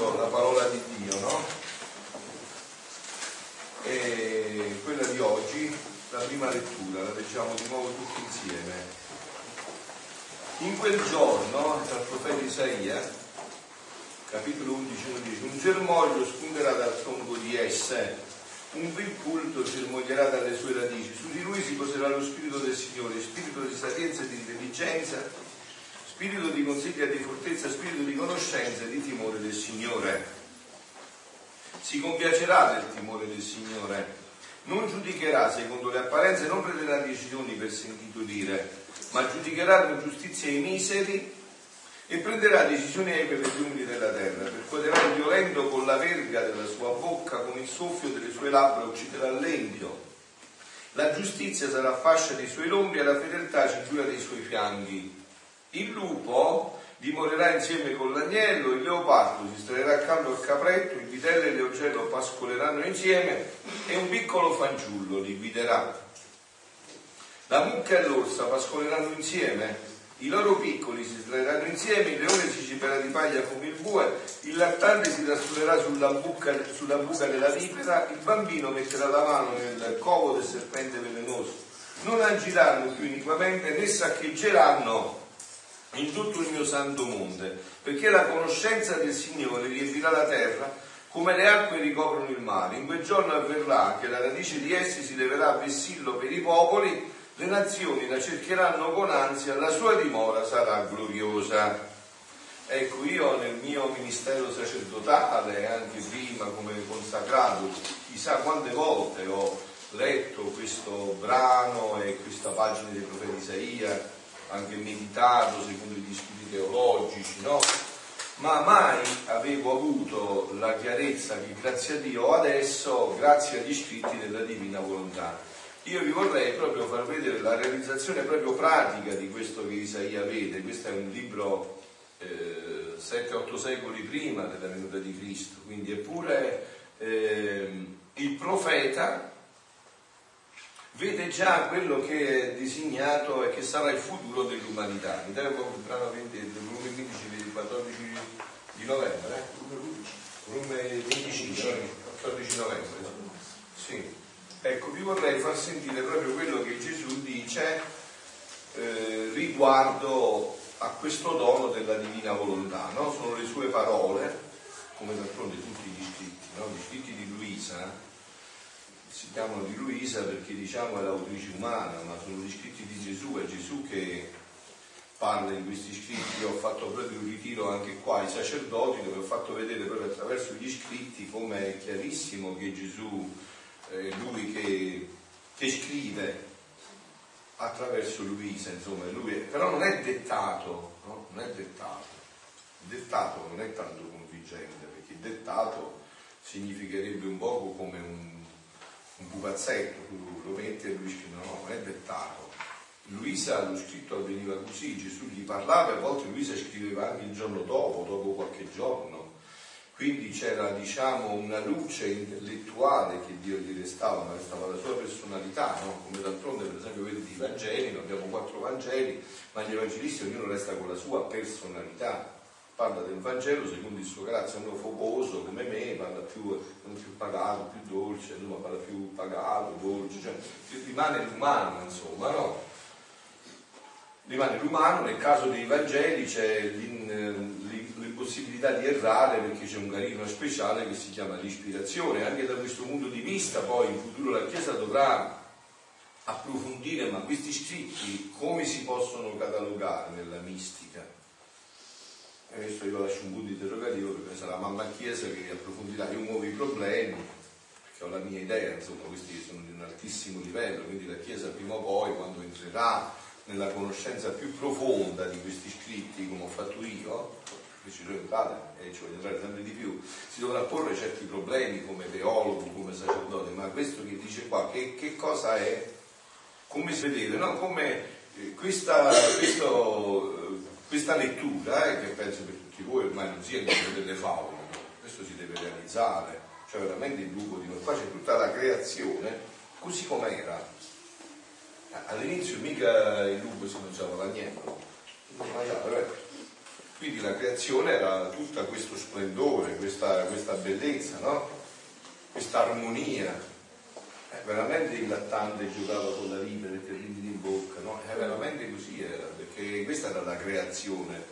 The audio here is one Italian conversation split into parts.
sentito la parola di Dio, no? E quella di oggi, la prima lettura, la leggiamo di nuovo tutti insieme. In quel giorno, dal profeta Isaia, capitolo 11, 11, un germoglio spunterà dal tronco di esse, un vil germoglierà dalle sue radici, su di lui si poserà lo spirito del Signore, spirito di sapienza e di intelligenza, spirito di consiglia e di fortezza, spirito di conoscenza e di timore del Signore. Si compiacerà del timore del Signore, non giudicherà secondo le apparenze, non prenderà decisioni per sentito dire, ma giudicherà con giustizia i miseri e prenderà decisioni per gli umili della terra, percuoterà il violento con la verga della sua bocca, con il soffio delle sue labbra ucciderà l'empio. La giustizia sarà fascia dei suoi lombi e la fedeltà cintura dei suoi fianchi. Il lupo dimorerà insieme con l'agnello, il leopardo si strarrà accanto al capretto, il vitello e l'eugello pascoleranno insieme e un piccolo fanciullo li guiderà. La mucca e l'orsa pascoleranno insieme, i loro piccoli si trarranno insieme, il leone si ciberà di paglia come il bue, il lattante si trasfulerà sulla buca, sulla buca della vipera, il bambino metterà la mano nel covo del serpente velenoso. Non agiranno più iniquamente né saccheggeranno in tutto il mio santo monte, perché la conoscenza del Signore riempirà la terra come le acque ricoprono il mare. In quel giorno avverrà che la radice di essi si leverà a vessillo per i popoli le nazioni la cercheranno con ansia, la sua dimora sarà gloriosa. Ecco, io nel mio ministero sacerdotale, anche prima come consacrato, chissà quante volte ho letto questo brano e questa pagina del profeta Isaia, anche meditato secondo gli studi teologici, no? Ma mai avevo avuto la chiarezza che grazie a Dio adesso, grazie agli scritti della divina volontà. Io vi vorrei proprio far vedere la realizzazione proprio pratica di questo che Isaia vede. Questo è un libro eh, 7-8 secoli prima della venuta di Cristo, quindi eppure eh, il profeta vede già quello che è designato e che sarà il futuro dell'umanità. Mi dai un po' il brano 20, del volume 15 del 14 di novembre? Eh? Volume 25, 14 novembre. Sì. Ecco, vi vorrei far sentire proprio quello che Gesù dice eh, riguardo a questo dono della divina volontà, no? Sono le sue parole, come d'altronde tutti gli scritti, no? Gli scritti di Luisa si chiamano di Luisa perché diciamo è l'autrice umana, ma sono gli scritti di Gesù, è Gesù che parla in questi scritti, io ho fatto proprio un ritiro anche qua ai sacerdoti dove ho fatto vedere proprio attraverso gli scritti come è chiarissimo che Gesù eh, lui che, che, scrive attraverso Luisa, insomma, lui è, però non è dettato, no? non è dettato. Il dettato non è tanto convincente, perché dettato significherebbe un poco come un, un pupazzetto, lo metti e lui scrive, no, no, non è dettato. Luisa lo scritto avveniva così, Gesù gli parlava e a volte Luisa scriveva anche il giorno dopo, dopo qualche giorno quindi c'era diciamo, una luce intellettuale che Dio gli restava, ma restava la sua personalità, no? come d'altronde per esempio vedete i Vangeli, abbiamo quattro Vangeli, ma gli evangelisti ognuno resta con la sua personalità. Parla del Vangelo secondo il suo carattere, uno focoso come me, parla più, più pagato, più dolce, insomma, parla più pagato, dolce, cioè rimane l'umano, insomma, no? Rimane l'umano, nel caso dei Vangeli c'è l'in, possibilità di errare perché c'è un carino speciale che si chiama l'ispirazione. Anche da questo punto di vista poi in futuro la Chiesa dovrà approfondire, ma questi scritti come si possono catalogare nella mistica? E questo io lascio un punto interrogativo perché sarà mamma Chiesa che approfondirà, i problemi, perché ho la mia idea, insomma questi sono di un altissimo livello, quindi la Chiesa prima o poi quando entrerà nella conoscenza più profonda di questi scritti, come ho fatto io, che ci sono entrate e ci voglio entrare sempre di più, si dovrà porre certi problemi come teologo, come sacerdote, ma questo che dice qua, che, che cosa è? Come si vede? No? Come eh, questa, questo, questa lettura, eh, che penso per tutti voi ormai non sia come delle favole, questo si deve realizzare, cioè veramente il lupo di noi, qua c'è tutta la creazione così com'era. All'inizio mica il lupo si mangiava l'agnello, mangiava, Quindi la creazione era tutta questo splendore, questa, questa bellezza, no? questa armonia. Eh, veramente il lattante giocava con la le terribili bocca, no? È veramente così era, perché questa era la creazione,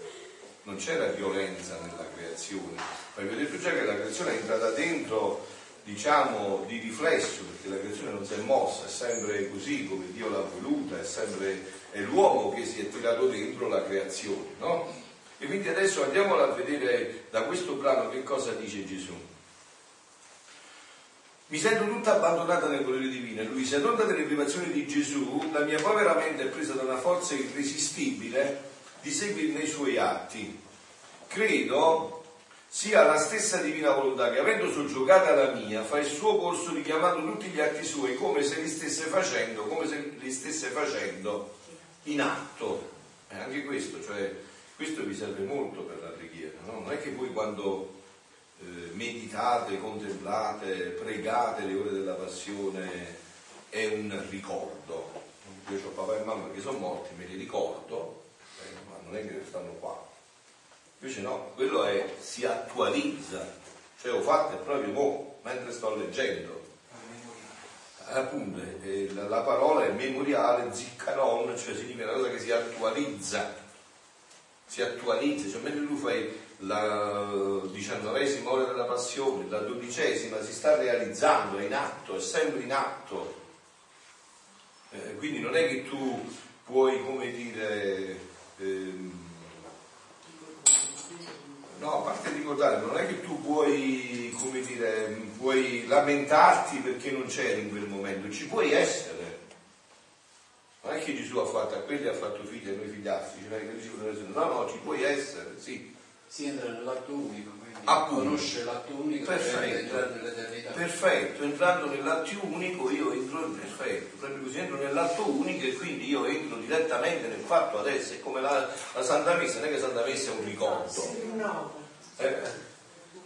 non c'era violenza nella creazione. Ma vi ho detto già che la creazione è entrata dentro, diciamo, di riflesso, perché la creazione non si è mossa, è sempre così come Dio l'ha voluta, è sempre è l'uomo che si è tirato dentro la creazione, no? E quindi adesso andiamo a vedere da questo brano che cosa dice Gesù. Mi sento tutta abbandonata nel volere divino. Lui, se non delle privazioni di Gesù, la mia povera mente è presa da una forza irresistibile di seguire i suoi atti. Credo sia la stessa divina volontà che, avendo soggiogato la mia, fa il suo corso richiamando tutti gli atti suoi come se li stesse facendo, come se li stesse facendo in atto. E anche questo, cioè questo vi serve molto per la preghiera, no? Non è che voi quando eh, meditate, contemplate, pregate le ore della passione è un ricordo. Io ho papà e mamma che sono morti, me li ricordo, eh, ma non è che stanno qua. Invece no, quello è, si attualizza, cioè ho fatto proprio mo, mentre sto leggendo. Appunto, eh, la, la, parola è memoriale, ziccaron, cioè significa una cosa che si attualizza si attualizza, cioè mentre tu fai la diciannovesima ora della passione, la dodicesima si sta realizzando, è in atto, è sempre in atto. Eh, quindi non è che tu puoi, come dire, ehm, no, a parte ricordare, non è che tu puoi, come dire, puoi lamentarti perché non c'eri in quel momento, ci puoi essere non è che Gesù ha fatto a quelli ha fatto figli e noi figliastri, cioè no, no, ci puoi essere, sì. Si entra nell'atto unico, quindi Appunto. conosce l'atto unico perfetto, per entrare nell'eternità. Perfetto, entrando nell'atto unico io entro, perfetto, proprio così entro nell'atto unico e quindi io entro direttamente nel fatto adesso, è come la, la Santa Messa, non è che Santa Messa è un ricordo. Si rinnova. Eh,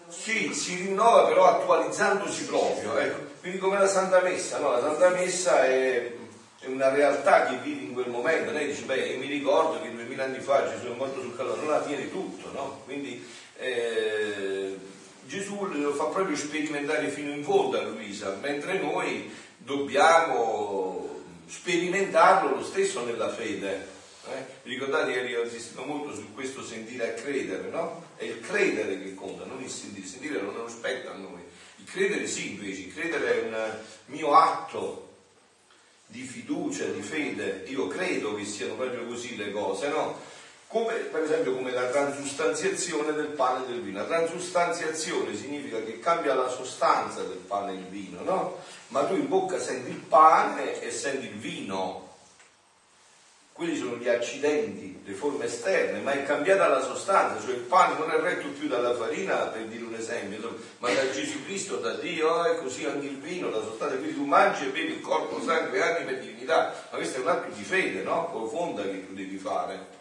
sì, si rinnova però attualizzandosi proprio, ecco. Quindi come la Santa Messa, no? La Santa Messa è è una realtà che vivi in quel momento, lei dice, beh, io mi ricordo che duemila anni fa Gesù è morto sul calore, non la tiene tutto, no? Quindi eh, Gesù lo fa proprio sperimentare fino in fondo a Luisa, mentre noi dobbiamo sperimentarlo lo stesso nella fede. Eh? Ricordate ieri ho insistito molto su questo sentire a credere, no? È il credere che conta, non il sentire. Il sentire non è uno spetta a noi. Il credere sì, invece, il credere è un mio atto di fiducia, di fede, io credo che siano proprio così le cose, no? Come, per esempio come la transustanziazione del pane e del vino. La transustanziazione significa che cambia la sostanza del pane e il vino, no? Ma tu in bocca senti il pane e senti il vino, quelli sono gli accidenti, le forme esterne, ma è cambiata la sostanza, cioè il pane non è retto più dalla farina, per dire un esempio, ma da Gesù Cristo, da Dio, e così anche il vino, la sostanza, quindi tu mangi e bevi il corpo, sangue, anime e divinità, ma questo è un atto di fede, no? Profonda che tu devi fare.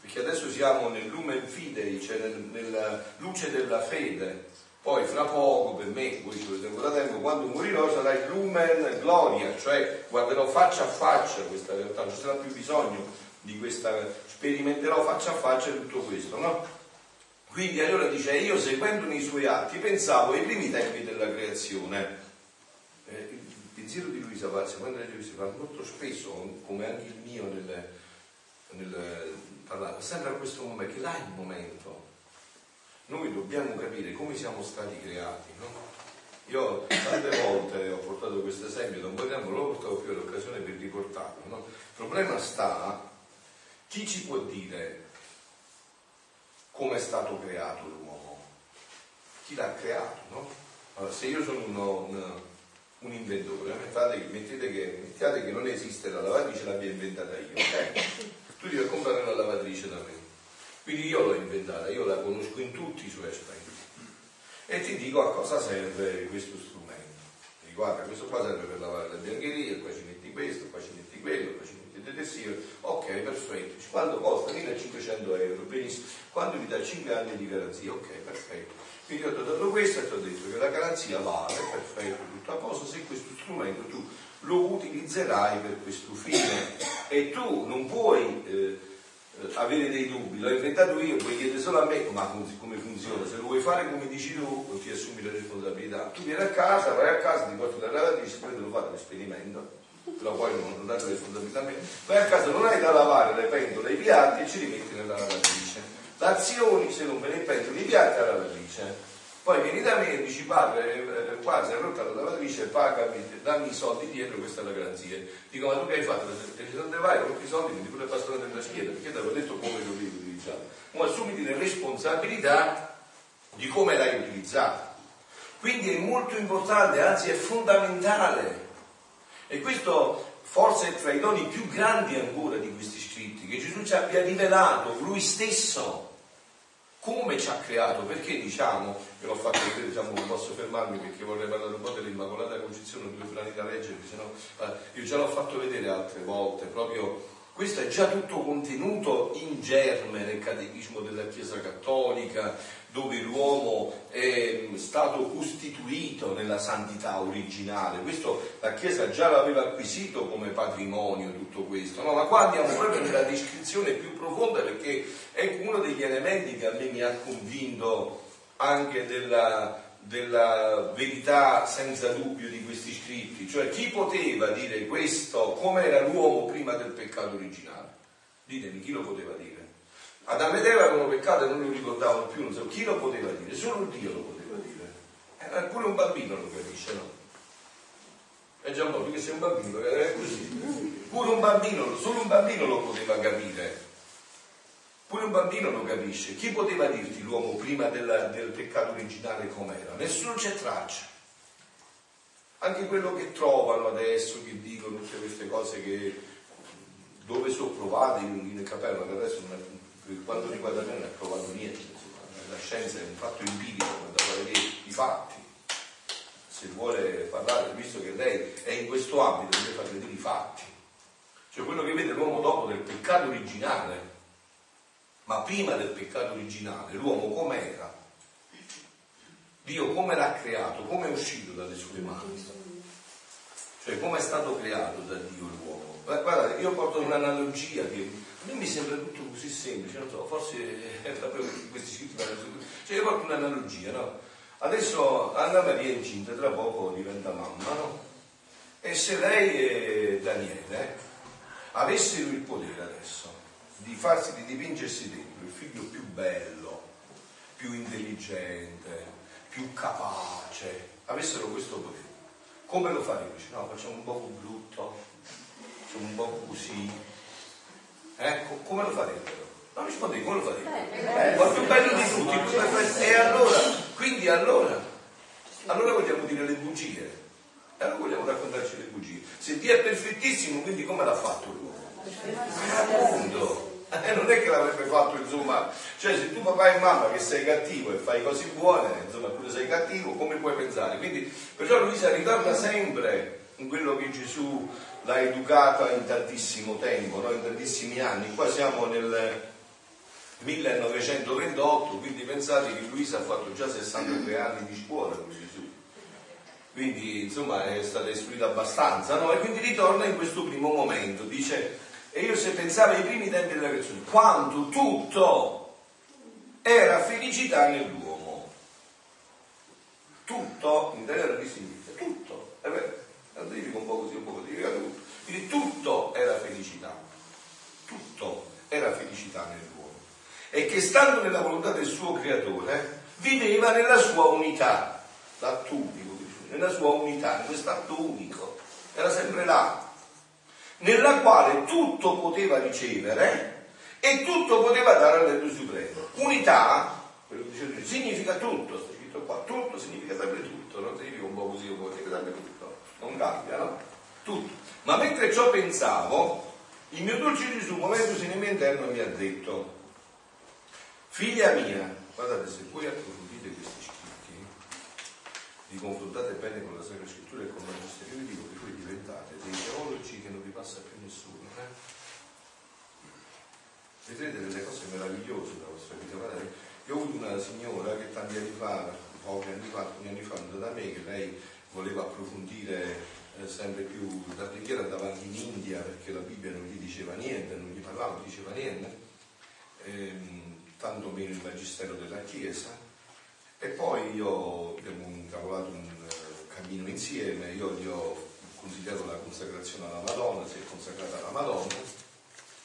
Perché adesso siamo nel lumen fidei, cioè nel, nella luce della fede, poi fra poco, per me, voi ci avete ancora tempo, quando morirò sarà il lumen gloria, cioè guarderò faccia a faccia questa realtà, non ci sarà più bisogno di questa, sperimenterò faccia a faccia tutto questo, no? Quindi allora dice, io seguendo nei suoi atti pensavo ai primi tempi della creazione. Eh, il pensiero di Luisa Pazzi, quando legge si fa molto spesso, come anche il mio nel, nel parlare, sempre a questo momento, che là è il momento noi dobbiamo capire come siamo stati creati, no? Io tante volte ho portato questo esempio, da un po' di tempo lo portavo più l'occasione per riportarlo. No? Il problema sta, chi ci può dire come è stato creato l'uomo? Chi l'ha creato? No? Allora, se io sono uno, un, un, inventore, mettete, mettete che, mettiate che non esiste la lavatrice, l'abbia inventata io, ok? Tu devi comprare una lavatrice da me quindi io l'ho inventata, io la conosco in tutti i suoi aspetti. E ti dico a cosa serve questo strumento. E guarda, questo qua serve per lavare le biancherie, qua ci metti questo, qua ci metti quello, qua ci metti il detersivo. Ok, perfetto. Quanto costa? 1500 euro, benissimo. Quando mi dà 5 anni di garanzia? Ok, perfetto. Quindi io ti ho dato questo e ti ho detto che la garanzia vale, perfetto, tutto a posto, se questo strumento tu lo utilizzerai per questo fine. E tu non puoi... Eh, avere dei dubbi, l'ho inventato io, puoi chiedere solo a me? Ma come funziona, se lo vuoi fare come dici tu, ti assumi la responsabilità. Tu vieni a casa, vai a casa, ti porti la lavatrice, poi te lo fate l'esperimento, però poi non date responsabilità a me, vai a casa, non hai da lavare le pentole i piatti e ci rimetti nella lavatrice. L'azione, se non me ne pentole i piatti alla lavatrice poi vieni da me e dici padre, eh, qua si è rotta la lavatrice, pagami, dammi i soldi dietro, questa è la garanzia. Dico, ma tu che hai fatto? Te ci dove vai, con i soldi, mi pure il pastore della schiena, perché ti avevo detto come lo devi utilizzare. Ma assumiti le responsabilità di come l'hai utilizzato. Quindi è molto importante, anzi è fondamentale. E questo forse è tra i doni più grandi ancora di questi scritti, che Gesù ci abbia rivelato lui stesso come ci ha creato, perché diciamo, ve l'ho fatto vedere, diciamo, non posso fermarmi perché vorrei parlare un po' dell'Immacolata Concezione, due brani da leggere, se no, io già l'ho fatto vedere altre volte, proprio questo è già tutto contenuto in germe nel catechismo della Chiesa Cattolica, dove l'uomo è stato costituito nella santità originale. Questo la Chiesa già l'aveva acquisito come patrimonio tutto questo, no? ma qua andiamo proprio nella descrizione più profonda perché è uno degli elementi che a me mi ha convinto anche della, della verità senza dubbio di questi scritti, cioè chi poteva dire questo come era l'uomo prima del peccato originale? Ditemi chi lo poteva dire? Adamo ed Eva avevano peccato e non lo ricordavano più, non so, chi lo poteva dire? Solo Dio lo poteva dire. Eh, pure un bambino lo capisce, no? È già un po' che sei un bambino, è così. Pure un bambino, solo un bambino lo poteva capire. Pure un bambino lo capisce. Chi poteva dirti l'uomo prima del, del peccato originale com'era? Nessuno c'è traccia. Anche quello che trovano adesso, che dicono tutte queste cose che dove sono provate in, in cappello, che adesso per quanto riguarda me non è provato niente. Insomma. La scienza è un fatto empirico, da vedere i fatti. Se vuole parlare, visto che lei è in questo ambito, deve far vedere i fatti. Cioè quello che vede l'uomo dopo del peccato originale ma prima del peccato originale, l'uomo com'era? Dio come l'ha creato? Come è uscito dalle sue mani? Cioè come è stato creato da Dio l'uomo? Guardate, io porto un'analogia che a me mi sembra tutto così semplice, non so, forse è proprio questi scritti Cioè io porto un'analogia, no? Adesso Anna Maria è incinta, tra poco diventa mamma, no? E se lei e Daniele avessero il potere adesso di farsi, di dipingersi dentro il figlio più bello, più intelligente, più capace, avessero questo potere. Come lo faremo? No, facciamo un po' brutto, facciamo un po' così. Ecco, come lo farebbero? Non rispondi, come lo faremo? Ma più bello di tutti, più perfetto. E allora, quindi allora, allora vogliamo dire le bugie. E allora vogliamo raccontarci le bugie. Se Dio è perfettissimo, quindi come l'ha fatto l'uomo? Appunto. E eh, non è che l'avrebbe fatto insomma, cioè se tu papà e mamma che sei cattivo e fai cose buone, insomma tu sei cattivo, come puoi pensare? Quindi perciò Luisa ritorna sempre in quello che Gesù l'ha educata in tantissimo tempo, no? in tantissimi anni. Qua siamo nel 1928, quindi pensate che Luisa ha fatto già 63 anni di scuola con Gesù. Quindi insomma è stata istruita abbastanza, no? E quindi ritorna in questo primo momento, dice e io se pensavo ai primi tempi della creazione, quanto tutto era felicità nell'uomo. Tutto, in italiano che significa? Tutto, è vero. Dico un po' così, un po' così. Quindi tutto era felicità. Tutto era felicità nell'uomo. E che stando nella volontà del suo creatore, viveva nella sua unità, l'atto unico, nella sua unità, in quest'atto unico. Era sempre là, nella quale tutto poteva ricevere e tutto poteva dare all'Edo Supremo. Unità, quello che dice significa tutto, sta scritto qua, tutto significa sempre tutto, non significa un po' così, un po' così, sempre tutto, non cambia, no? Tutto. Ma mentre ciò pensavo, il mio dolce Gesù, muovendosi nel mio interno, mi ha detto, figlia mia, guardate, se voi approfondite questi scritti, vi confrontate bene con la Sacra Scrittura e con il Magistero, io dico che voi diventate dei teologi che non vi passa più nessuno. Eh? Vedrete delle cose meravigliose della vostra vita. Guardate, io ho avuto una signora che tanti anni fa, pochi anni fa, alcuni anni fa, andata da me, che lei voleva approfondire eh, sempre più, da preghiera andava in India perché la Bibbia non gli diceva niente, non gli parlava, non diceva niente. ehm, tanto meno il Magistero della Chiesa. E poi io abbiamo incavolato un uh, cammino insieme, io gli ho consigliato la consacrazione alla Madonna, si è consacrata alla Madonna,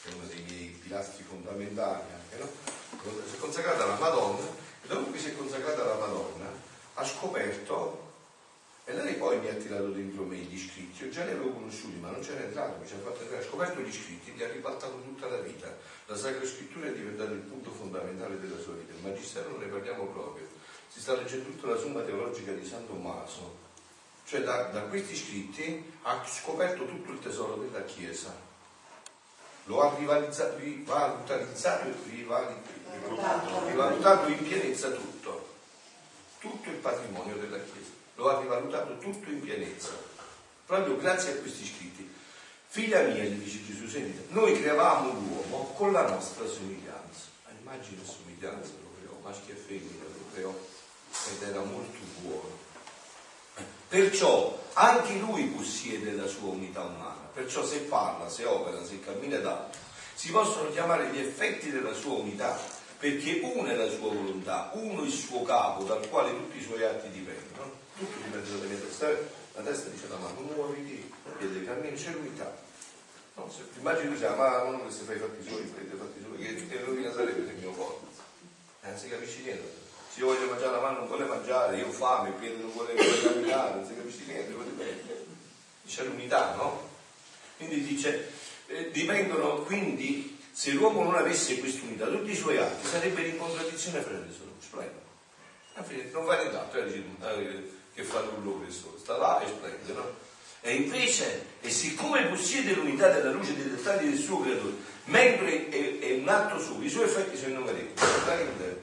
che è uno dei miei pilastri fondamentali anche, no? Si è consacrata alla Madonna e dopo che si è consacrata alla Madonna ha scoperto e lei poi mi ha tirato dentro me gli iscritti, io già li avevo conosciuti, ma non c'era entrato, mi ci ha fatto entrare, scoperto gli iscritti, gli ha ribaltato tutta la vita. La Sacra Scrittura è diventata il punto fondamentale della sua vita. Il Magistero non ne parliamo proprio. Si sta leggendo tutta la somma teologica di San Tommaso. Cioè da, da questi scritti ha scoperto tutto il tesoro della Chiesa. Lo ha rivalutato, rivalutato, rivalutato in pienezza tutto. Tutto il patrimonio della Chiesa lo ha rivalutato tutto in pienezza, proprio grazie a questi scritti. Figlia mia, gli dice Gesù, sentite, noi creavamo l'uomo con la nostra somiglianza. A immagine e somiglianza lo creò, maschio e femmina lo creò ed era molto buono. Perciò anche lui possiede la sua unità umana, perciò se parla, se opera, se cammina d'altro, si possono chiamare gli effetti della sua unità, perché una è la sua volontà, uno il suo capo, dal quale tutti i suoi atti dipendono tutto dipende dalla mia testa. La testa dice la mano, muoviti, il piede cammina, c'è l'unità. No, se, immagini tu sei la mano che si fa i fatti soli, i fatti soli, che, che rovina sarebbe nel mio corpo. Eh, non si capisce niente. Se io voglio mangiare la mano non vuole mangiare, io ho fame, il piede non vuole, camminare, non si capisce niente, c'è l'unità, no? Quindi dice, eh, dipendono quindi, se l'uomo non avesse quest'unità, tutti i suoi atti sarebbero in contraddizione fra loro, splendono. Non va nient'altro, eh, che fa nulla questo, sta là e splende, no? E invece, e siccome possiede l'unità della luce dei dettagli del suo creatore, mentre è, è un atto suo, i suoi effetti sono innumerevoli. Splende,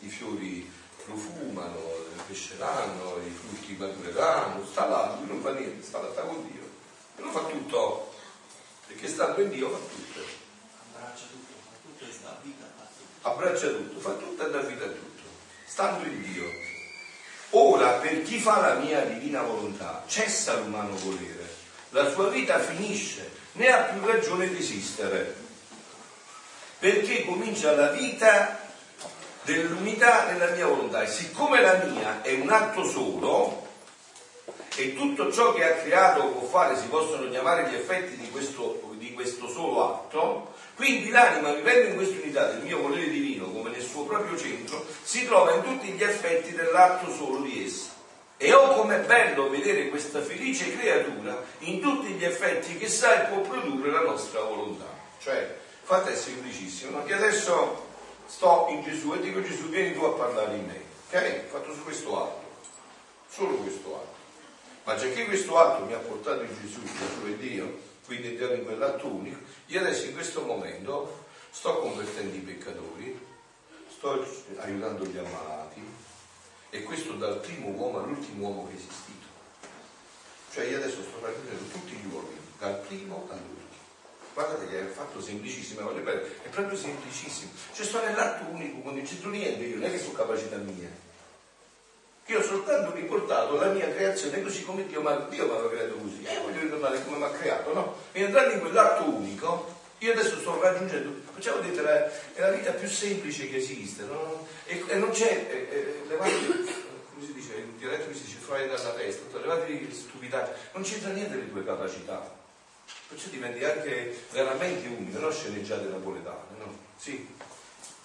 i fiori profumano, cresceranno, i frutti matureranno, sta là, lui non fa niente, sta là, sta con Dio. E lo fa tutto, perché stando in Dio fa tutto. Abbraccia tutto, fa tutto e sta vita, fa tutto. Abbraccia tutto, fa tutto e dà vita a tutto, stando in Dio. Ora, per chi fa la mia divina volontà, cessa l'umano volere, la sua vita finisce, né ha più ragione di esistere, perché comincia la vita dell'unità nella mia volontà. E siccome la mia è un atto solo, e tutto ciò che ha creato può fare si possono chiamare gli effetti di questo, di questo solo atto, quindi l'anima, vivendo in questa unità del mio volere divino come nel suo proprio centro, si trova in tutti gli effetti dell'atto solo di essa. E oh com'è bello vedere questa felice creatura in tutti gli effetti che sa e può produrre la nostra volontà. Cioè, fatto è semplicissimo, che adesso sto in Gesù e dico Gesù vieni tu a parlare in me. Ok? Fatto su questo atto. Solo questo atto. Ma già che questo atto mi ha portato in Gesù, Gesù è Dio, quindi andiamo in quell'atto unico, io adesso in questo momento sto convertendo i peccatori, sto aiutando gli ammalati e questo dal primo uomo all'ultimo uomo che è esistito. Cioè io adesso sto raggiungendo tutti gli uomini, dal primo all'ultimo. Guardate che è fatto semplicissimo, è proprio semplicissimo. Cioè sto nell'atto unico, quando non c'entro niente io, non è che sono capacità mia io ho soltanto riportato la mia creazione così come Dio, mi aveva creato così. E voglio ritornare come mi ha creato, no? E entrando in quell'atto unico, io adesso sto raggiungendo, facciamo detto, la, è la vita più semplice che esiste, no? E, e non c'è, eh, eh, levate, come si dice, in dialetto si dice fuori dalla testa, levate le stupidate, non c'entra niente le tue capacità. Perciò diventi anche veramente unico, non sceneggiate napoletane, no? Sì.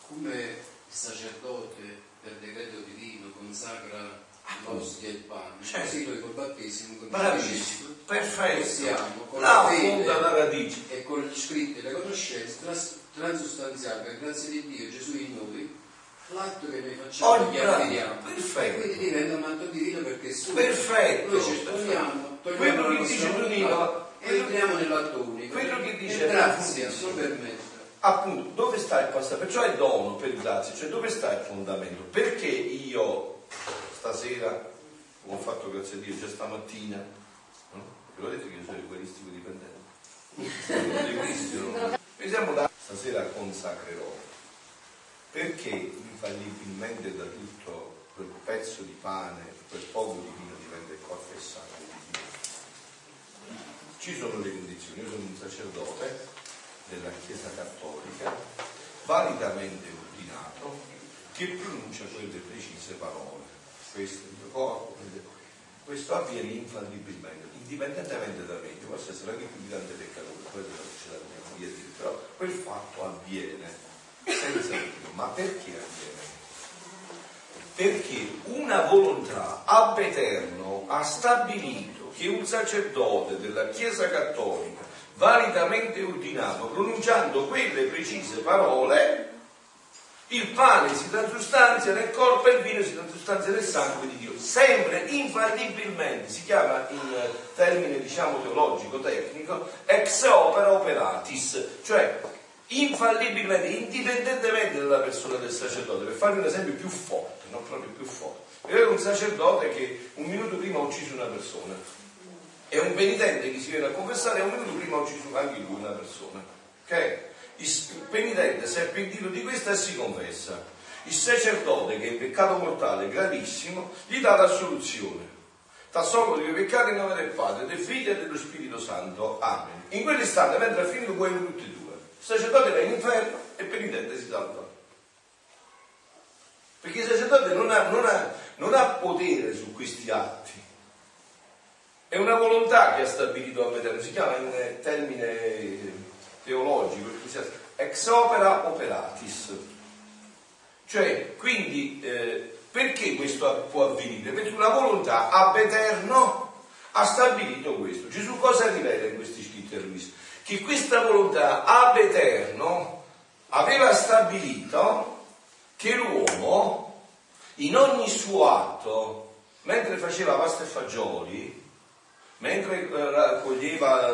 Come sacerdote per decreto divino consacra l'ostia e il pane, certo. così noi col battesimo Bravissimo, perfetto. possiamo con la fede la radice. e con gli scritti e le conoscenze trans- transustanziare per grazia di Dio Gesù in noi l'atto che noi facciamo Oh, gli bravo, afferiamo perfetto. e quindi diventa un atto divino perché è suo Perfetto. noi ci togliamo togliamo Quello la che nostra e entriamo nell'atto unico quello che dice e grazia non permette Appunto, dove sta il passato? Perciò è dono per grazia, cioè dove sta il fondamento? Perché io stasera, come ho fatto grazie a Dio già stamattina, no? ve l'ho detto che io sono egoistico dipendente. Egoistico. Pensiamo da stasera consacrerò. Perché infallibilmente da tutto quel pezzo di pane, quel poco di vino diventa il corpo e sangue di Dio? Ci sono le condizioni, io sono un sacerdote della Chiesa Cattolica validamente ordinato, che pronuncia quelle precise parole. Questo è il mio corpo, questo avviene infallibilmente, indipendentemente da me, che possa essere anche più grande peccatore, poi della società mia dire, però quel fatto avviene senza Dio. Ma perché avviene? Perché una volontà ab eterno ha stabilito che un sacerdote della Chiesa Cattolica, validamente ordinato, pronunciando quelle precise parole, il pane si transustanzia nel corpo e il vino si transustanzia nel sangue di Dio, sempre infallibilmente, si chiama in termine diciamo teologico, tecnico, ex opera operatis, cioè infallibilmente, indipendentemente dalla persona del sacerdote, per farvi un esempio più forte, non proprio più forte. Era un sacerdote che un minuto prima ha ucciso una persona, è un penitente che si viene a confessare e un minuto prima ha ucciso anche lui una persona. Ok? Il penitente si è pentito di questo e si confessa. Il sacerdote, che è un peccato mortale gravissimo, gli dà la soluzione. T'assolvo dei peccati in nome del Padre, del Figlio e dello Spirito Santo. Amen. In quell'istante, mentre ha finito, muoiono tutti e due. Il sacerdote va in inferno e il penitente si salva. Perché il sacerdote non ha, non ha, non ha potere su questi atti. È una volontà che ha stabilito a vedere, si chiama in termine teologico, ex opera operatis. Cioè, quindi, eh, perché questo può avvenire? Perché una volontà ab eterno ha stabilito questo. Gesù cosa rivela in questi scritti a Luisa? Che questa volontà ab eterno aveva stabilito che l'uomo, in ogni suo atto, mentre faceva pasta e fagioli, mentre eh, raccoglieva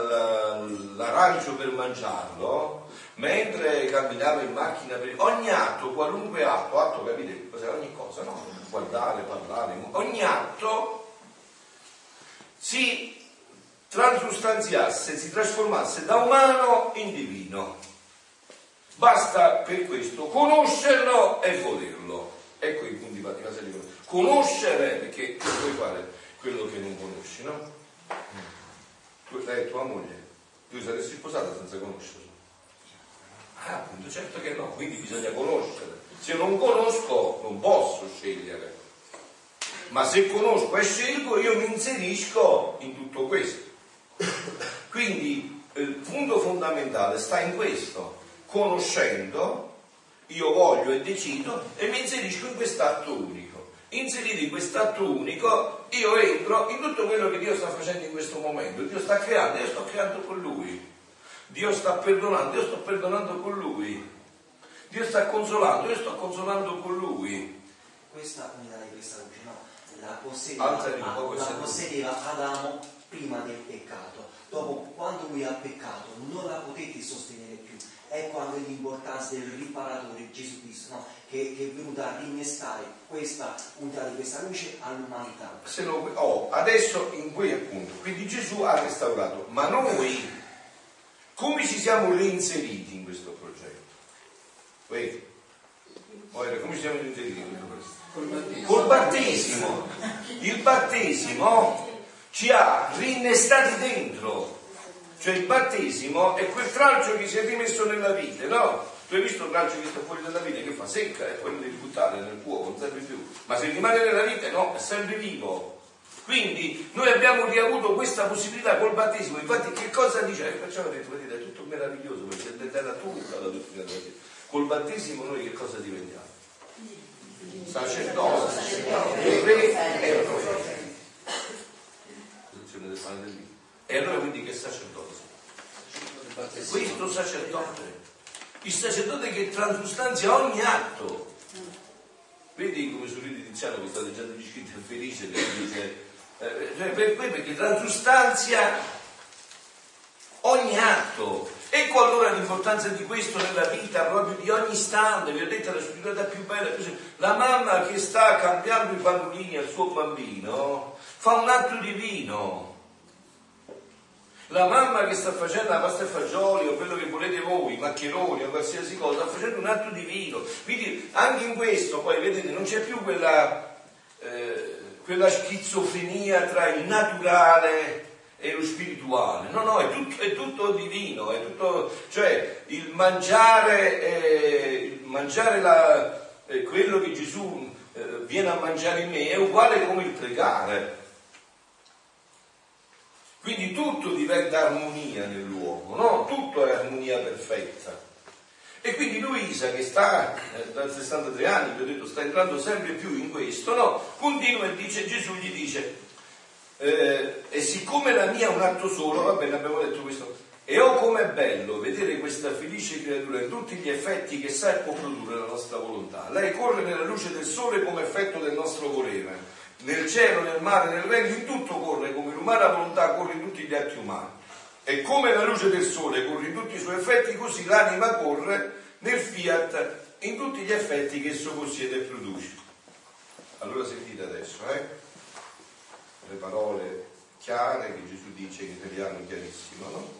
l'arancio per mangiarlo, mentre camminava in macchina per... ogni atto, qualunque atto, atto capite cos'è ogni cosa, no? Guardare, parlare, ogni atto si transustanziasse, si trasformasse da umano in divino. Basta per questo conoscerlo e volerlo. Ecco i punti vaticani. Conoscere, perché puoi fare quello che non conosci, no? Tu, lei è tua moglie, tu saresti sposata senza conoscerlo? Ah, appunto, certo che no, quindi bisogna conoscere. Se non conosco non posso scegliere, ma se conosco e scelgo io mi inserisco in tutto questo. Quindi il punto fondamentale sta in questo, conoscendo, io voglio e decido e mi inserisco in quest'atto unico inseriti in quest'atto unico, io entro in tutto quello che Dio sta facendo in questo momento. Dio sta creando, io sto creando con Lui. Dio sta perdonando, io sto perdonando con Lui. Dio sta consolando, io sto consolando con Lui. Questa unità di questa luce, no? La possedeva, la possedeva Adamo prima del peccato. Dopo, quando lui ha peccato, non la potete sostenere più. Ecco anche l'importanza del riparatore Gesù Cristo, no? che, che, è venuto a rinnescare questa unità di questa luce all'umanità. Lo, oh, adesso in quei appunto, quindi Gesù ha restaurato, ma noi come ci siamo reinseriti in questo progetto? Vedi? come ci siamo reinseriti in questo progetto? Col battesimo. Col battesimo. Il battesimo ci ha rinnestati dentro. Cioè il battesimo è quel tralcio che si è rimesso nella vita, no? Tu hai visto il tralcio che sta fuori dalla vita che fa secca e poi lo devi buttare nel fuoco, non serve più. Ma se rimane nella vita, no, è sempre vivo. Quindi noi abbiamo riavuto questa possibilità col battesimo. Infatti che cosa dice? Eh, ho detto, vedete, è tutto meraviglioso perché è della tutta la dottrina della Chiesa. Col battesimo noi che cosa diventiamo? Sacerdote, re e profeta. Attenzione del pane del. E allora quindi che sacerdote? Questo sacerdote il sacerdote che transustanzia ogni atto. Vedi come sorride Tiziano che sta leggendo gli scritti è felice che dice, eh, cioè per, perché transustanzia ogni atto. Ecco allora l'importanza di questo nella vita proprio di ogni istante, vi ho detto la spiritualità più bella, la mamma che sta cambiando i bambini al suo bambino fa un atto divino, la mamma che sta facendo la pasta e fagioli o quello che volete voi, maccheroni o qualsiasi cosa, sta facendo un atto divino. Quindi anche in questo poi vedete non c'è più quella, eh, quella schizofrenia tra il naturale è lo spirituale, no, no, è tutto, è tutto divino, è tutto, cioè il mangiare, eh, mangiare la, eh, quello che Gesù eh, viene a mangiare in me è uguale come il pregare. Quindi tutto diventa armonia nell'uomo, no? Tutto è armonia perfetta. E quindi Luisa, che sta eh, da 63 anni, vi ho detto, sta entrando sempre più in questo, no? Continua e dice, Gesù gli dice, eh, e siccome la mia è un atto solo, va bene, abbiamo detto questo, e oh com'è bello vedere questa felice creatura in tutti gli effetti che sa e può produrre la nostra volontà. Lei corre nella luce del sole come effetto del nostro volere. Nel cielo, nel mare, nel vento, in tutto corre come l'umana volontà corre in tutti gli atti umani. E come la luce del sole corre in tutti i suoi effetti, così l'anima corre nel fiat in tutti gli effetti che esso possiede e produce. Allora sentite adesso, eh? le parole chiare che Gesù dice in italiano chiarissimo, no?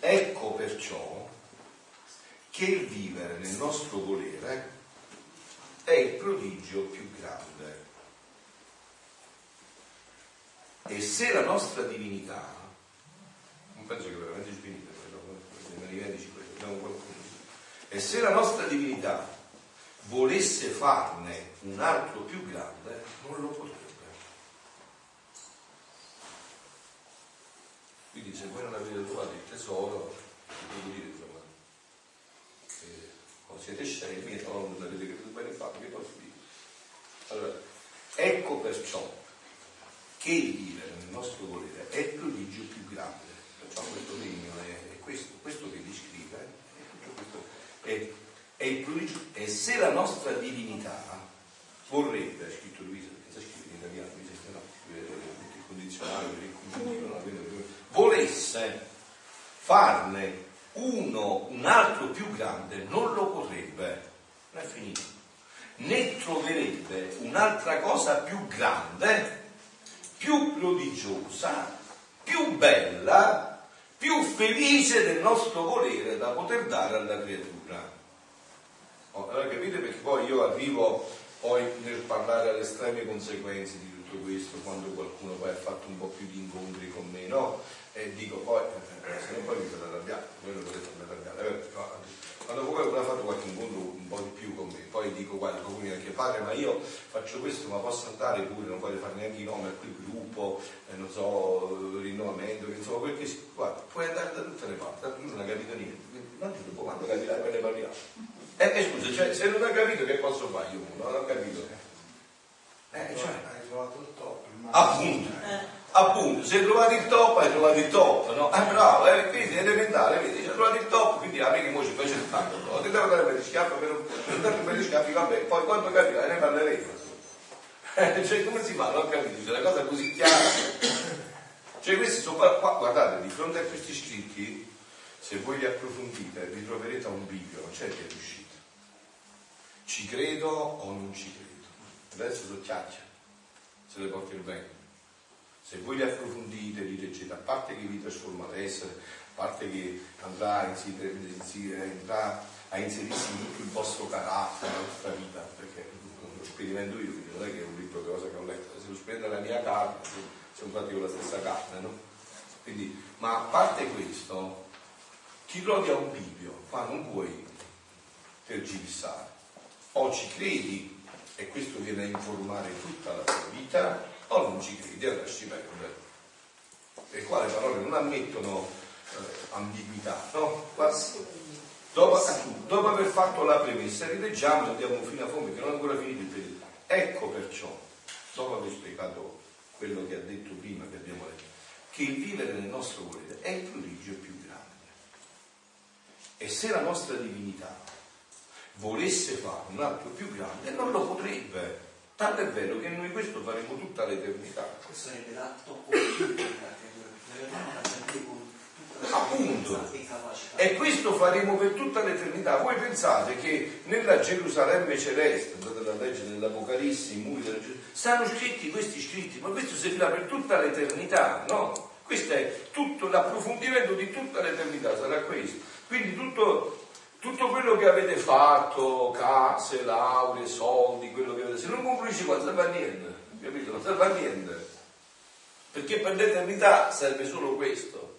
Ecco perciò che il vivere nel nostro volere è il prodigio più grande. E se la nostra divinità, non penso che veramente ci finite, qualcuno, e se la nostra divinità volesse farne un altro più grande, non lo potrebbe. Quindi se voi non avete trovato il tesoro, devo dire insomma, eh, o siete scemi o non avete creduto bene fatto, che posso dire? Allora, ecco perciò che il vivere nel nostro volere è il prodigio più grande. Perciò questo regno è, è questo, questo che descrive, è, è, il prodigio. E se la nostra divinità vorrebbe, ha scritto Luisa, perché sa scrivere in italiano, Luisa, no, il condizionale, il condizionale, volesse farne uno, un altro più grande, non lo vorrebbe, non è finito, né troverebbe un'altra cosa più grande, più prodigiosa, più bella, più felice del nostro volere da poter dare alla creatura. Oh, allora capite perché poi io arrivo poi nel parlare alle estreme conseguenze di tutto questo, quando qualcuno poi ha fatto un po' più di incontri con me, no? E dico poi, eh, se non poi mi fate arrabbiare, voi non potete farmi arrabbiare, eh, quando poi ha fatto qualche incontro un po' di più con me, poi dico guarda comune anche padre, ma io faccio questo, ma posso andare pure, non voglio fare neanche i nomi a quel gruppo, eh, non so, rinnovamento, insomma, quel che guarda, puoi andare da tutte le parti, non hai capito niente, non ti dopo quando capirai poi ne parliamo. Eh, eh scusa, cioè, se non hai capito che posso fare io? Non ho capito. Eh, cioè, hai trovato il top. Appunto. Appunto, se hai trovato il top, hai trovato il top, no? È bravo, eh, quindi è elementare, vedi, hai trovato il top, quindi a me che mo ci fai il tanto, no? Ti devo dare per gli schiaffi, per dare per gli schiaffi, vabbè, poi quando capirai ne parleremo. Eh, cioè, come si fa? Non ho capito, c'è una cosa così chiara. Cioè, questi sono qua, guardate, di fronte a questi scritti, se voi li approfondite, vi troverete a un bivio, non c'è che è riuscito. Ci credo o non ci credo. Adesso sono chiacchiere, se le porta il vento. Se voi li approfondite, li leggete, a parte che vi trasforma l'essere, a parte che andrà a, andrà a inserirsi in tutto il vostro carattere, la vostra vita, perché lo sperimento io, quindi non è che è un libro che cosa che ho letto, se lo sperimenta la mia carne, siamo fatti con la stessa carne, no? Quindi, ma a parte questo, ti trovi a un bivio, qua non puoi tergiversare. O ci credi e questo viene a informare tutta la tua vita, o non ci credi e lasci perdere. E qua le parole non ammettono eh, ambiguità, no? Dopo, dopo, aver fatto la premessa, rileggiamo andiamo fino a fondo, che non è ancora finito il periodo. Ecco perciò, dopo aver spiegato quello che ha detto prima, che abbiamo letto, che il vivere nel nostro volere è il prodigio più e se la nostra divinità volesse fare un atto più grande, non lo potrebbe. Tanto è vero che noi questo faremo tutta l'eternità. Questo sarebbe l'atto più Appunto. E questo faremo per tutta l'eternità. Voi pensate che nella Gerusalemme celeste, andate a leggere nell'Apocalisse, i muri della Gerusalemme, stanno scritti questi scritti, ma questo servirà per tutta l'eternità, no? Questo è tutto l'approfondimento di tutta l'eternità, sarà questo. Quindi tutto, tutto quello che avete fatto, case, lauree, soldi, quello che avete, se non concluisci qua, serve a niente, capito? Non serve a niente. perché per l'eternità serve solo questo.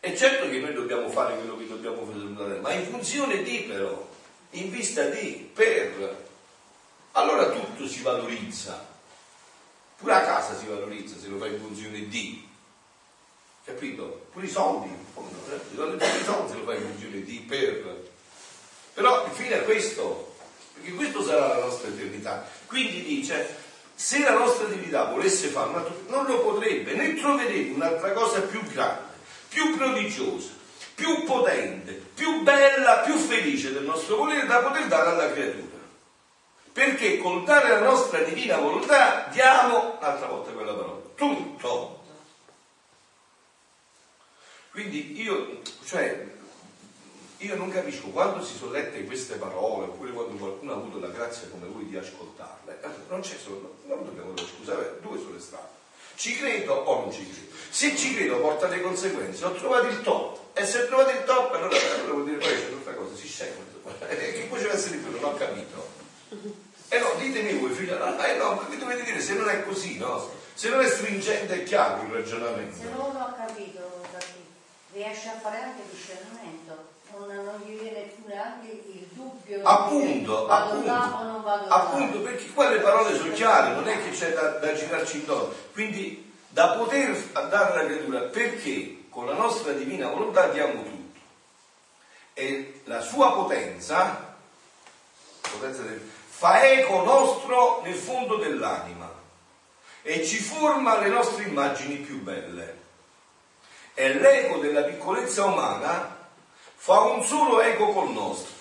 E certo che noi dobbiamo fare quello che dobbiamo fare, ma in funzione di però, in vista di, per. Allora tutto si valorizza. Pure la casa si valorizza se lo fai in funzione di. Capito? Pure i soldi, pure i soldi se lo fai in funzione di, per. Però il fine è questo, perché questo sarà la nostra eternità. Quindi dice, se la nostra divinità volesse farlo, non lo potrebbe, né troverebbe un'altra cosa più grande più prodigiosa, più potente, più bella, più felice del nostro volere da poter dare alla creatura. Perché col dare la nostra divina volontà diamo, un'altra volta quella parola, tutto. Quindi io, cioè, io non capisco quando si sono lette queste parole, oppure quando qualcuno ha avuto la grazia come voi di ascoltarle, non c'è solo, non dobbiamo scusare, due sono le strade. Ci credo o non ci credo? Se ci credo porta le conseguenze, ho trovato il top. E se ho trovato il top, allora, allora vuol dire poi c'è un'altra cosa, si scende. E che poi deve essere più, non ho capito. E eh no, ditemi voi, figlio, eh no, mi dovete dire se non è così, no? Se non è stringente e chiaro il ragionamento. Se non ho capito, riesce a fare anche discernimento non, gli viene più neanche il dubbio appunto, appunto, appunto perché qua le parole sono chiare non è che c'è da, da girarci intorno. Quindi da poter dare alla creatura perché con la nostra divina volontà diamo tutto? E la sua potenza, potenza del, fa eco nostro nel fondo dell'anima e ci forma le nostre immagini più belle. E l'eco della piccolezza umana fa un solo eco col nostro,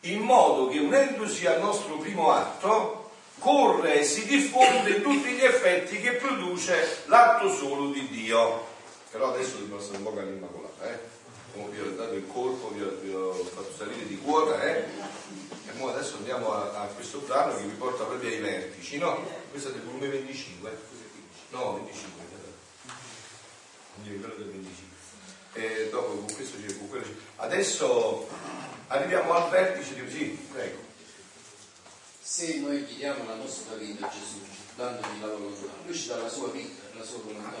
in modo che unendosi al nostro primo atto, corre e si diffonde tutti gli effetti che produce l'atto solo di Dio. Però adesso vi passo un po' all'Immacolata, eh? Come vi ho dato il colpo, vi ho, vi ho fatto salire di quota, eh? E ora adesso andiamo a, a, questo brano che vi porta proprio ai vertici, no? Questo è del volume 25, no, 25, quindi quello del 25 e dopo con questo ci con quello Adesso arriviamo al vertice di sì, prego. Se noi gli diamo la nostra vita a Gesù, dandogli la volontà, lui ci dà la sua vita, la sua volontà.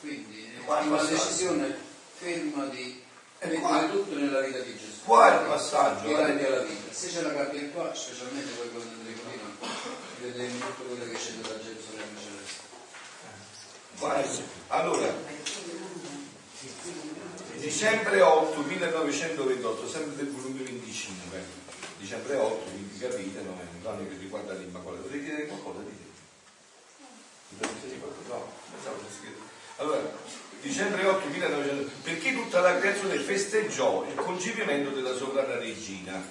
Quindi è una decisione ferma di mettere tutto nella vita di Gesù. Qua è il passaggio? Che cambia la vita. Se c'è la cambia qua, specialmente poi quando le colline, vedremo tutto quello che scende da Gerusalemme celeste. Allora, Dicembre 8 1928, sempre del volume 25. Dicembre 8, quindi capite, no? è un brano che riguarda l'Immacolata. Volete dire qualcosa? No, pensavo fosse scritto. Allora, dicembre 8 1928, perché tutta la creazione festeggiò il concepimento della sovrana regina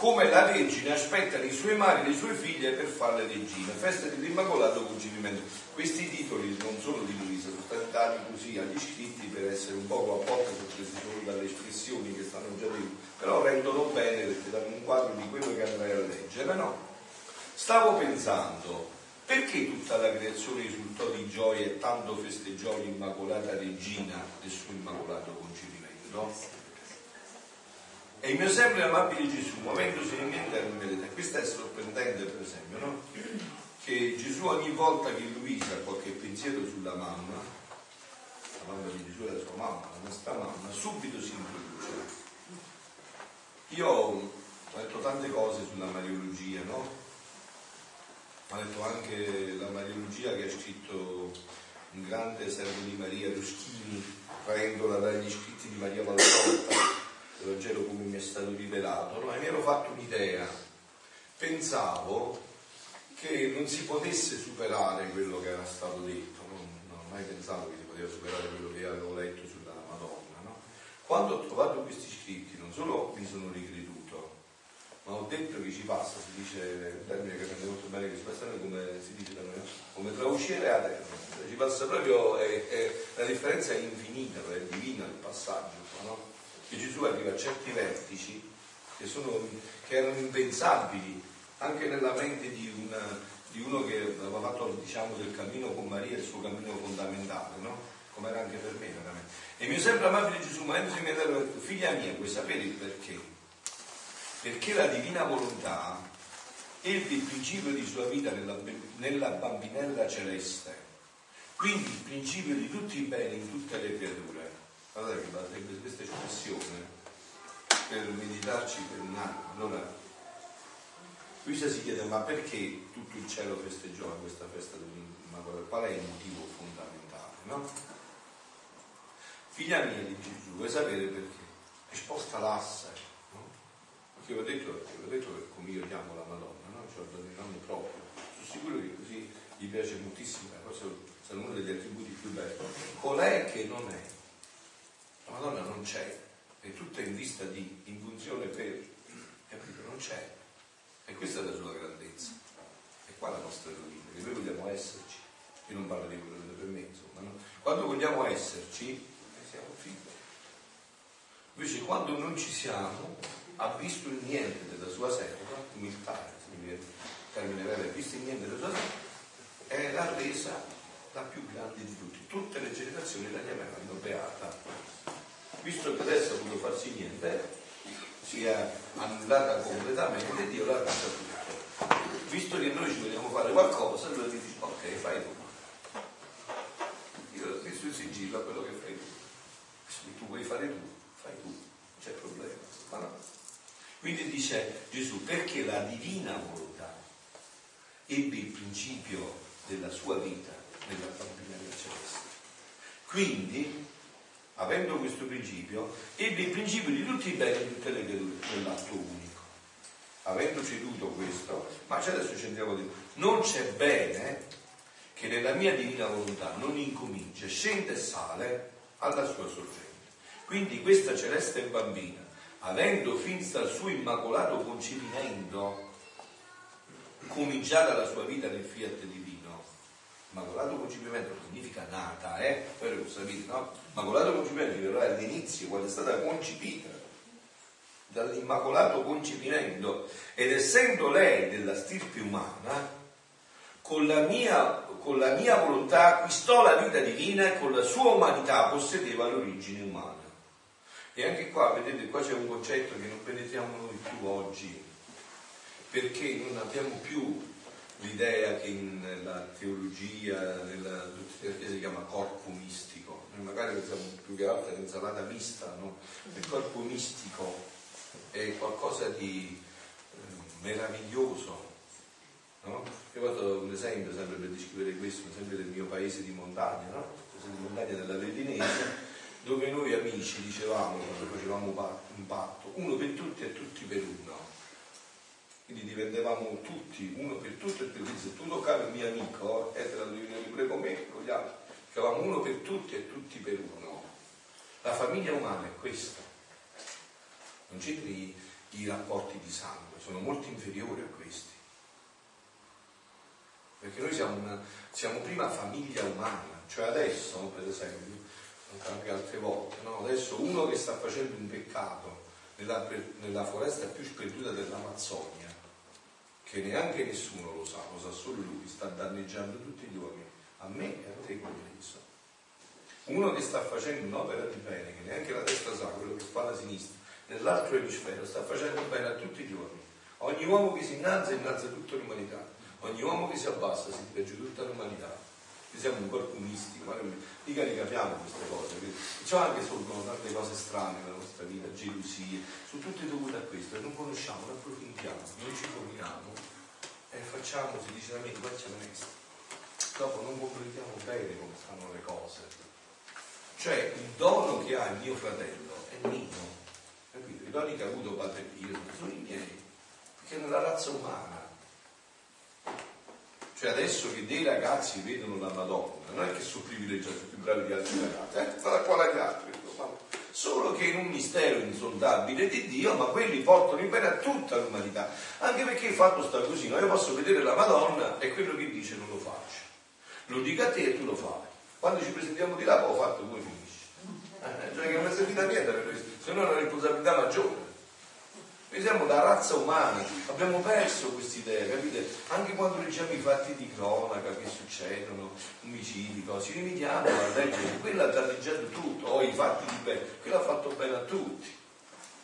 come la regina aspetta i suoi mari e le sue figlie per farle regina, festa dell'Immacolato Concepimento. Questi titoli non sono di Luisa, sono stati dati così agli scritti per essere un poco a volte sorpresi solo dalle espressioni che stanno già lì, però rendono bene perché danno un quadro di quello che andrai a leggere, no? Stavo pensando, perché tutta la creazione risultò di gioia e tanto festeggiò l'Immacolata Regina del suo Immacolato Concepimento? E il mio sempre amabile Gesù, muovendosi nei miei termini, questo è sorprendente per esempio, no? Che Gesù ogni volta che Luisa ha qualche pensiero sulla mamma, la mamma di Gesù è la sua mamma, la nostra mamma, subito si introduce. Io ho letto tante cose sulla Mariologia, no? Ho letto anche la Mariologia che ha scritto un grande servo di Maria Ruschini, prendola dagli scritti di Maria Valtorta il Vangelo come mi è stato rivelato, no? e mi ero fatto un'idea. Pensavo che non si potesse superare quello che era stato detto, non, non ho mai pensato che si poteva superare quello che avevo letto sulla Madonna. No? Quando ho trovato questi scritti non solo mi sono ricreduto, ma ho detto che ci passa, si dice un termine che prende molto bene che si passa come si dice da noi, come tra uscire a terra. Ci passa proprio, è, è, la differenza è infinita, è divina il passaggio. No? Che Gesù arriva a certi vertici che, sono, che erano impensabili anche nella mente di, una, di, uno che aveva fatto diciamo, del cammino con Maria il suo cammino fondamentale, no? come era anche per me veramente. E mio sempre amabile Gesù, muovendosi mi ha detto, figlia mia, vuoi sapere il perché? Perché la divina volontà ebbe il principio di sua vita nella, nella bambinella celeste Quindi il principio di tutti i beni in tutte le creature. Guardate che basterebbe questa espressione per meditarci per un anno. Allora, Luisa si chiede ma perché tutto il cielo festeggiò questa festa dell'Immacolata? Qual è il motivo fondamentale? No? Figlia mia di Gesù, vuoi sapere perché? Risposta lassa, no? Perché ho detto, ho detto che come io chiamo la Madonna, no? Cioè, il nome proprio. Sono sicuro che così gli piace moltissimo, cosa sono uno degli attributi più belli. Colei che non è, la Madonna non c'è, è tutta in vista di, in funzione per, capito? Non c'è. E questa è la sua grandezza. E qua la nostra rovina, che noi vogliamo esserci. Io non parlo di quello che per me, insomma. No? Quando vogliamo esserci, eh, siamo figli. Invece quando non ci siamo, ha visto il niente della sua serva, umiltà, termine vero, ha visto il niente della sua serva, e l'ha resa la più grande di tutti. Tutte le generazioni la chiameranno beata. Visto che adesso voluto farsi niente, si è annullata completamente, Dio l'ha vista tutto. Visto che noi ci vogliamo fare qualcosa, ti dice ok, fai tu. Io ho messo il sigillo quello che fai tu. Se tu vuoi fare tu, fai tu, non c'è problema. Ma no. Quindi dice Gesù, perché la divina volontà ebbe il principio della sua vita nella bambina celeste. Quindi, avendo questo principio, ebbe il principio di tutti i beni di tutte le creature nell'atto unico. Avendo ceduto questo, ma adesso ci andiamo di non c'è bene che nella mia divina volontà non incomincia, scende e sale alla sua sorgente. Quindi questa celeste bambina, avendo fin dal suo immacolato concepimento cominciata la sua vita nel fiat divino, Macolato concepimento significa nata, eh? Poi lo sapete, no? Macolato concepimento verrà all'inizio, quando è stata concepita, dall'immacolato concepimento, ed essendo lei della stirpe umana, con la, mia, con la mia volontà acquistò la vita divina e con la sua umanità possedeva l'origine umana. E anche qua, vedete, qua c'è un concetto che non penetriamo noi più oggi, perché non abbiamo più l'idea che nella teologia, nella dottrina si chiama corpo mistico, magari pensiamo più che altro all'insalata mista, no? il corpo mistico è qualcosa di eh, meraviglioso. No? Io fatto un esempio sempre per descrivere questo, un esempio del mio paese di montagna, no? paese di montagna della Vedinese, dove noi amici dicevamo, quando facevamo un patto, uno per tutti e tutti per uno quindi diventavamo tutti, uno per tutti e per tutti. Se tu toccavi un mio amico, e te la devi pure con me, con gli altri. Eravamo uno per tutti e tutti per uno. La famiglia umana è questa. Non c'entri i, i rapporti di sangue, sono molto inferiori a questi. Perché noi siamo, una, siamo prima famiglia umana, cioè adesso, per esempio, anche altre volte, no? adesso uno che sta facendo un peccato nella, nella foresta più sperduta dell'Amazzonia, che neanche nessuno lo sa, lo sa solo lui, sta danneggiando tutti gli uomini, a me e a te compreso. Uno che sta facendo un'opera di bene, che neanche la testa sa, quello che fa la sinistra, nell'altro emisfero sta facendo bene a tutti gli uomini. Ogni uomo che si innalza, innalza tutta l'umanità. Ogni uomo che si abbassa, si giù tutta l'umanità. Noi siamo un corpo mistico, ma mica ne capiamo queste cose. C'è anche sorgono tante cose strane nella nostra vita, gelosie, sono tutte dovute a questo, non conosciamo, non approfondiamo, non ci formiamo e facciamo, si dice da me, c'è onesto. Dopo non comprendiamo bene come stanno le cose. Cioè il dono che ha il mio fratello è mio. Capito? I doni che ha avuto Padre Pio sono i miei, perché nella razza umana cioè adesso che dei ragazzi vedono la Madonna, non è che sono privilegiati, sono più bravi di altri ragazzi, eh? Falla quale gli altri, solo che in un mistero insondabile di Dio, ma quelli portano in bene a tutta l'umanità. Anche perché il fatto sta così, no? io posso vedere la Madonna e quello che dice non lo faccio. Lo dico a te e tu lo fai. Quando ci presentiamo di là, poi ho fatto come finisce. Eh, cioè che non è servita niente per questo, se no è una responsabilità maggiore. Noi siamo la razza umana, abbiamo perso questa idea, capite? Anche quando leggiamo i fatti di cronaca che succedono, omicidi, cose, ci limitiamo a leggere, quella ha danneggiato tutto, o i fatti di bene, quello ha fatto bene a tutti.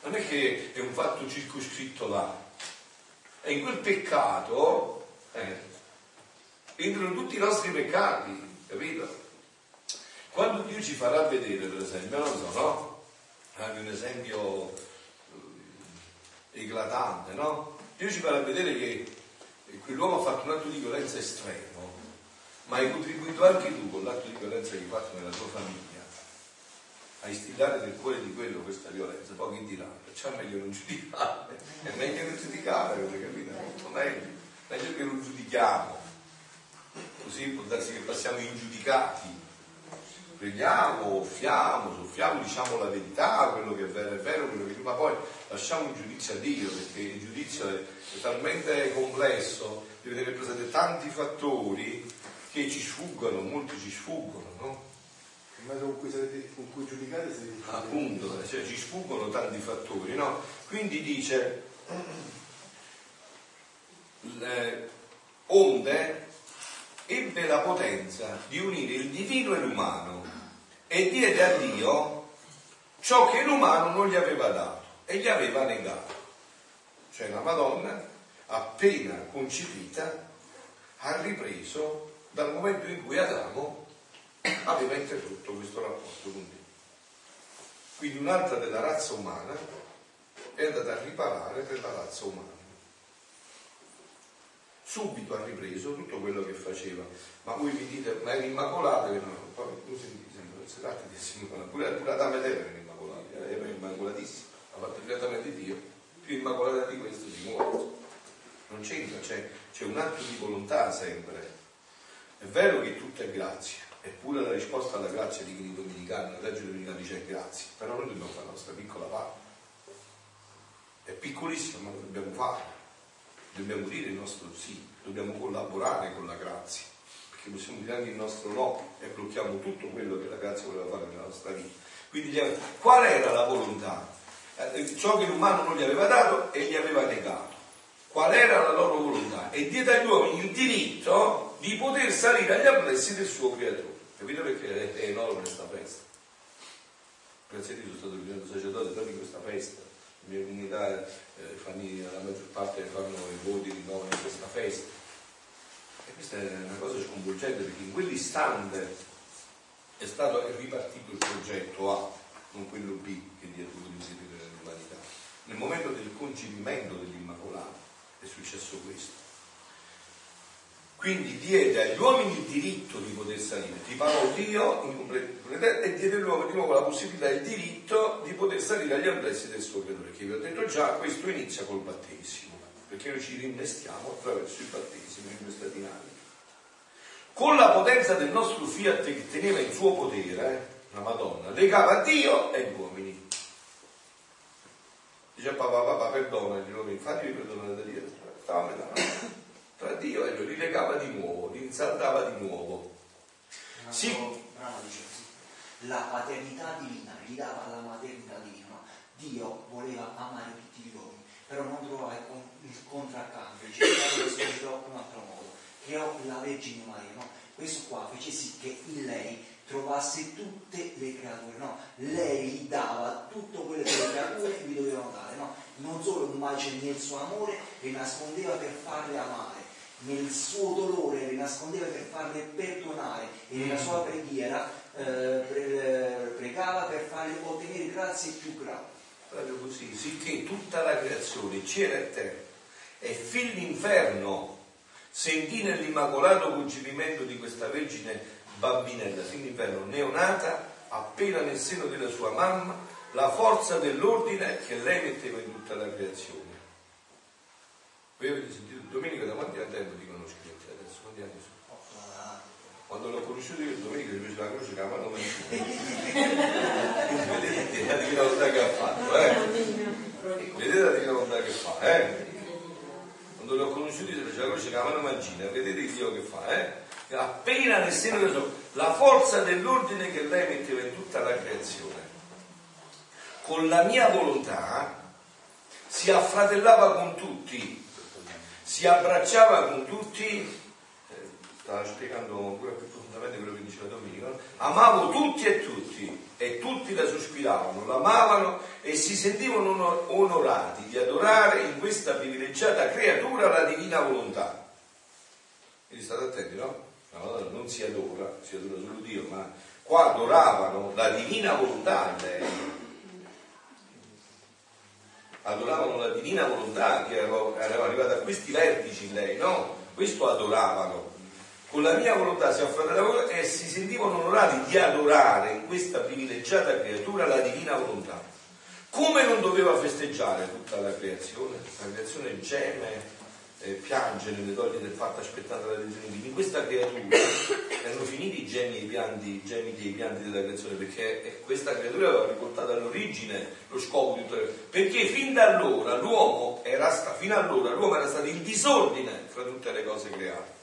Non è che è un fatto circoscritto là. E in quel peccato eh, entrano tutti i nostri peccati, capito? Quando Dio ci farà vedere, per esempio, non so, no? Anche un esempio eh, eclatante, no? Dio ci farà vedere che quell'uomo ha fatto un atto di violenza estremo, ma hai contribuito anche tu con l'atto di violenza che hai fatto nella tua famiglia a instillare nel cuore di quello questa violenza, poi chi dirà? Perciò è meglio non giudicare, è meglio non giudicare, capito? Meglio, meglio che non giudichiamo, così può darsi che passiamo ingiudicati. Preghiamo, offriamo, soffiamo, diciamo la verità, quello che è vero è vero, quello che è ma poi lasciamo il giudizio a Dio, perché il giudizio è, è talmente complesso, deve tenere presente tanti fattori che ci sfuggono, molti ci sfuggono, no? Il metodo con cui, sarete, con cui giudicate sarete Appunto, cioè ci sfuggono tanti fattori, no? Quindi dice, le onde ebbe la potenza di unire il divino e l'umano e diede a Dio ciò che l'umano non gli aveva dato e gli aveva negato. Cioè la Madonna, appena concepita, ha ripreso dal momento in cui Adamo aveva interrotto questo rapporto con Dio. Quindi un'altra della razza umana è andata a riparare per la razza umana. Subito ha ripreso tutto quello che faceva. Ma voi mi dite, ma era immacolata? Che no, poi tu senti sempre, si tratta di immacolata. Pure, pure Adamo ed Eva erano immacolati, era immacolatissima, ha fatto direttamente Dio, più immacolata di questo si muore. Non c'entra, c'è, c'è un atto di volontà sempre. È vero che tutto è grazia, eppure la risposta alla grazia di chi dominicani, la legge dominicana dice grazie, però noi dobbiamo fare la nostra piccola parte. È piccolissima, ma lo dobbiamo fare. Dobbiamo dire il nostro sì, dobbiamo collaborare con la grazia, perché possiamo dire anche il nostro no e blocchiamo tutto quello che la grazia voleva fare nella nostra vita. Quindi qual era la volontà? Eh, ciò che l'umano non gli aveva dato e gli aveva negato qual era la loro volontà e diede agli uomini il diritto di poter salire agli amplessi del suo creatore. Capite perché è enorme questa festa? Grazie a Dio sono stato primo sacerdote proprio in questa festa. Mia comunità, eh, fanno, la maggior parte fanno i voti di nome in questa festa. E questa è una cosa sconvolgente perché in quell'istante è stato ripartito il progetto A, non quello B che dietro l'inseguire nell'umanità. Nel momento del concepimento dell'Immacolato è successo questo. Quindi diede agli uomini il diritto di poter salire, ti parlò Dio e diede all'uomo di nuovo la possibilità e il diritto di poter salire agli amplessi del suo creatore, che vi ho detto già, questo inizia col battesimo, perché noi ci rinnestiamo attraverso il battesimo in questa dinamica. Con la potenza del nostro fiat che teneva in suo potere, eh, la Madonna, legava Dio e gli uomini. Dice papà, papà, perdona gli uomini, fatemi perdonare da Dio. Stava a tra Dio e lui, li legava di nuovo, li insaldava di nuovo. Sì. Bravo, dice La paternità divina, gli dava la maternità divina. Dio voleva amare tutti gli uomini, però non trovava il contraccambio, cercava di svolgerlo in un altro modo. Creò la Vergine Maria, no? Questo qua fece sì che in lei trovasse tutte le creature, no? Lei gli dava tutto quello che le creature gli dovevano dare, no? Non solo ma nel suo amore, le nascondeva per farle amare nel suo dolore le nascondeva per farle perdonare e nella sua preghiera eh, pregava per farle ottenere grazie più grandi. Proprio così, sicché tutta la creazione, cielo e terra, e fin l'inferno sentì nell'immacolato concepimento di questa Vergine bambinella, fin l'inferno neonata, appena nel seno della sua mamma, la forza dell'ordine che lei metteva in tutta la creazione. Voi avete sentito Domenica da quanti tempo ti conosci adesso? Quanti anni sono? Quando l'ho conosciuto io Domenica gli fece la croce che la mano Vedete la volontà che ha fatto, eh? Vedete la volontà che fa, eh? Quando l'ho conosciuto io fece la croce che la mano mangina, vedete il Dio che fa, eh? Appena nel seno del suo, la forza dell'ordine che lei metteva in tutta la creazione. Con la mia volontà si affratellava con tutti si abbracciava con tutti, eh, stava spiegando ancora più profondamente quello che diceva Domenico, amavo tutti e tutti e tutti la sospiravano, l'amavano e si sentivano onorati di adorare in questa privilegiata creatura la divina volontà. Quindi state attenti, no? Madonna non si adora, si adora solo Dio, ma qua adoravano la divina volontà in lei. Adoravano la divina volontà che era arrivata a questi vertici in lei, no? Questo adoravano. Con la mia volontà si offre lavoro e si sentivano onorati di adorare in questa privilegiata creatura la divina volontà. Come non doveva festeggiare tutta la creazione? La creazione geme, eh, piange nelle doglie del fatto aspettando la lezione. In questa creatura erano finiti i gemi e i pianti, gemiti e i pianti della creazione, perché questa creatura aveva riportato all'origine lo scopo di tutto. Perché fin da allora l'uomo era stato, fino allora l'uomo era stato in disordine fra tutte le cose create.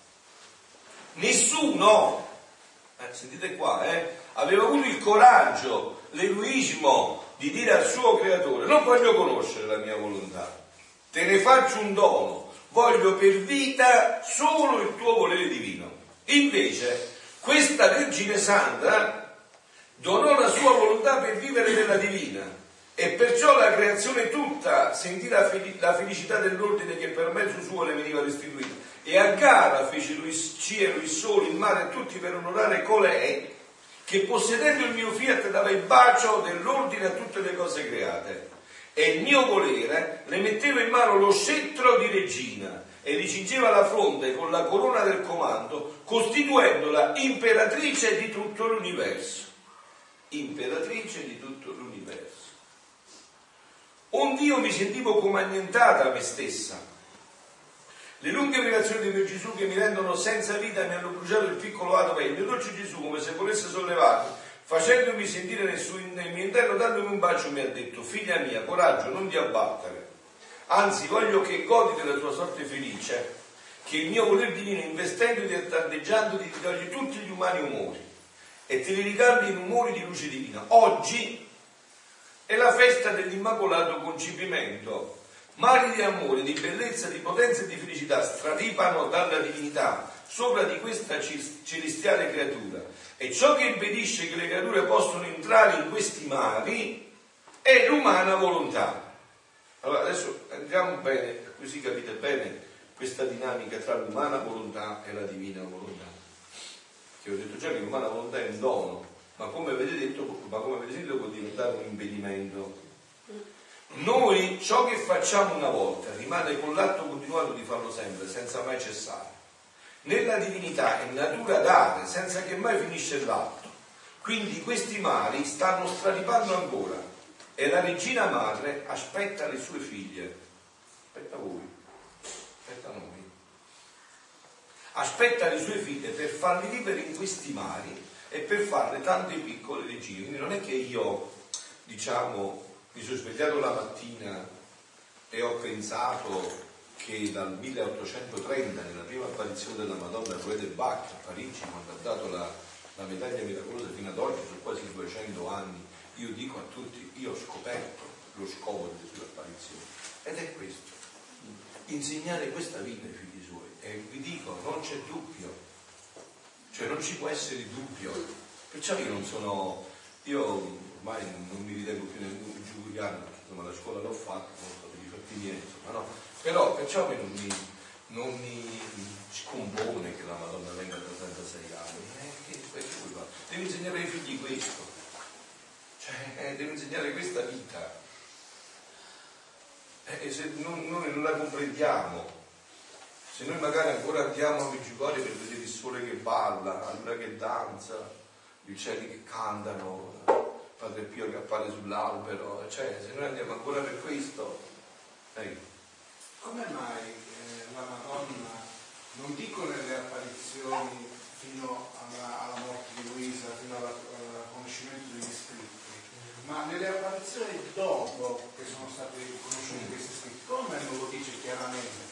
Nessuno, eh, sentite qua, eh, aveva avuto il coraggio, l'egoismo di dire al suo creatore, non voglio conoscere la mia volontà, te ne faccio un dono, voglio per vita solo il tuo volere divino. Invece, questa Vergine Santa donò la sua volontà per vivere nella divina e perciò la creazione tutta sentì la, felicità dell'ordine che per mezzo suo le veniva restituita. E a gara fece lui cielo, il sole, il mare tutti per onorare colei che possedendo il mio fiat dava il bacio dell'ordine a tutte le cose create e il mio volere le metteva in mano lo scettro di regina e gli cingeva la fronte con la corona del comando, costituendola imperatrice di tutto l'universo. Imperatrice di tutto l'universo. Un Dio mi sentivo come annientata a me stessa. Le lunghe privazioni di mio Gesù che mi rendono senza vita mi hanno bruciato il piccolo atomo e il mio dolce Gesù, come se volesse sollevarmi, facendomi sentire nel, suo, nel mio interno, dandomi un bacio, mi ha detto, figlia mia, coraggio, non ti abbattere. Anzi, voglio che godi della tua sorte felice, che il mio voler divino, investendoti e tardeggiandoti, ti toglie tutti gli umani umori e te li ricambi in umori di luce divina. Oggi è la festa dell'immacolato concepimento. Mari di amore, di bellezza, di potenza e di felicità straripano dalla divinità sopra di questa celestiale creatura e ciò che impedisce che le creature possano entrare in questi mari è l'umana volontà. Allora adesso andiamo bene, così capite bene questa dinamica tra l'umana volontà e la divina volontà. Che ho detto già che l'umana volontà è un dono, ma come avete detto, ma come avete sentito può diventare un impedimento. Noi ciò che facciamo una volta rimane con l'atto continuato di farlo sempre, senza mai cessare. Nella divinità è natura dare, senza che mai finisce l'atto. Quindi questi mari stanno straripando ancora e la regina madre aspetta le sue figlie. Aspetta voi, aspetta noi. Aspetta le sue figlie per farli vivere in questi mari e per farle tante piccole regine. Quindi non è che io, diciamo, mi sono svegliato la mattina e ho pensato che dal 1830, nella prima apparizione della Madonna Rue de Bach a Parigi, quando ha dato la, la medaglia miracolosa fino ad oggi, sono quasi 200 anni, io dico a tutti, io ho scoperto lo scopo delle sue apparizioni. Ed è questo, insegnare questa vita ai figli suoi. E vi dico, non c'è dubbio, cioè non ci può essere dubbio. Perciò io non sono, io ormai non mi ritengo più giuliano, perché insomma la scuola l'ho fatta, sono stato di fatti miei, insomma no però perciò non mi, non mi scompone che la Madonna venga da 36 anni. Eh, che, che devi insegnare ai figli questo. Cioè, eh, devi insegnare questa vita. Eh, se non, noi non la comprendiamo, se noi magari ancora andiamo a Meggiugorie per vedere il sole che balla, la luna che danza, gli uccelli che cantano, Padre Pio che appare sull'albero, cioè se noi andiamo ancora per questo, eh, come mai eh, la Madonna, non dico nelle apparizioni fino alla, alla morte di Luisa, fino al conoscimento degli scritti, ma nelle apparizioni dopo che sono stati conosciuti questi scritti, come non lo dice chiaramente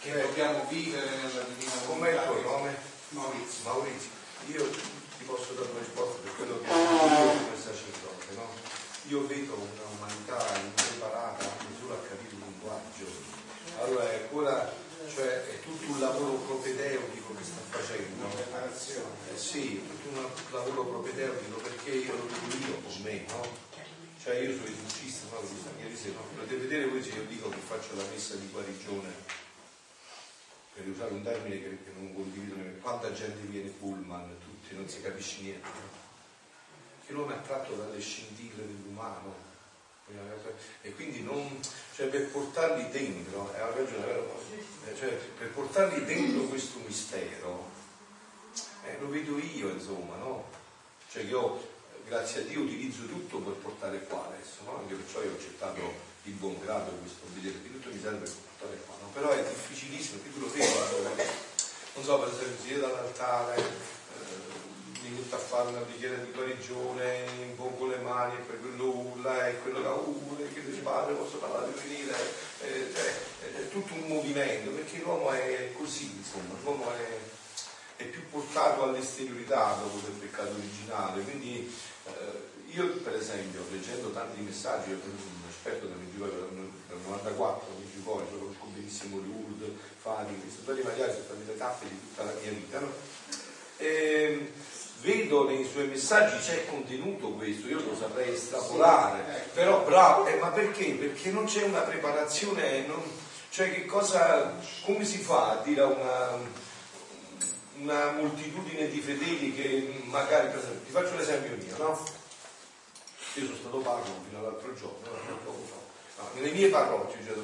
che dobbiamo vivere nella divina volontà? Com'è il tuo nome? Maurizio. Maurizio, io ti posso dare una risposta per quello che ho detto come sacerdote, no? Io vedo una umanità impreparata a misura a capire linguaggio. Allora è ancora, cioè è tutto un lavoro propedeutico che sta facendo. Eh sì, tutto un lavoro propedeutico perché io lo dico io con me, no? Cioè io sono esorcista, no? Mia visita, no? Potete vedere voi se io dico che faccio la messa di guarigione per usare un termine che, che non condivido, quanta gente viene pullman, tutti, non si capisce niente. Che l'uomo è attratto dalle scintille dell'umano. E quindi non, cioè per portarli dentro, è una ragione, vero? Cioè, per portarli dentro questo mistero, eh, lo vedo io, insomma, no? Cioè io, grazie a Dio, utilizzo tutto per portare qua adesso, no? Anche perciò io ho accettato di buon grado questo vedere, che tutto mi serve per portare qua, no? Però è difficilissimo, più lo vedo, non so, per esempio, dall'altare, eh, a fare una preghiera di guarigione, impongo le mani e poi quello urla e quello da urla che dice padre posso parlare di venire, eh, cioè, è tutto un movimento, perché l'uomo è così, insomma, l'uomo è, è più portato all'esteriorità dopo del peccato originale, quindi eh, io per esempio, leggendo tanti messaggi, io sono un esperto del Medjugorje, dal 94, Medjugorje, lo conosco benissimo Lourdes, Fadi, i santuari mariali sono state le tappe di tutta la mia vita, no? e, vedo nei suoi messaggi c'è contenuto questo, io lo saprei estrapolare, però bravo, eh, ma perché? Perché non c'è una preparazione, non, cioè che cosa, come si fa a dire a una, una moltitudine di fedeli che magari, per esempio, ti faccio l'esempio mio, no? Io sono stato parroco fino all'altro giorno, poco fa. No, nelle mie parrocchie, cioè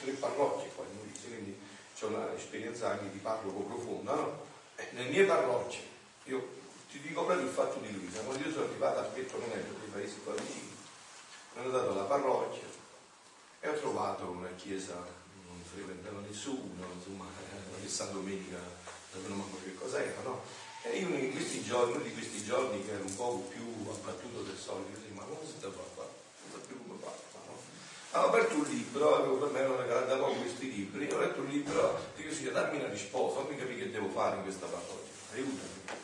tre parrocchie qua in Molise, quindi c'è un'esperienza anche di parroco profonda, no? Eh, nelle mie parrocchie, io ti dico proprio il fatto di Luisa, quando io sono arrivato a Petronello, dei paesi qua vicini, sono andato alla parrocchia e ho trovato una chiesa, non frequentava nessuno, insomma, una San Domenica, non manco che cos'era, no? E io in questi giorni, di questi giorni che ero un po' più abbattuto del solito, ma come si deve fare? Non so più come fare, no? Avevo aperto un libro, avevo per me non da poco questi libri, ho letto un libro, dico sì, dammi una risposta, fammi capire che devo fare in questa parrocchia, aiutami.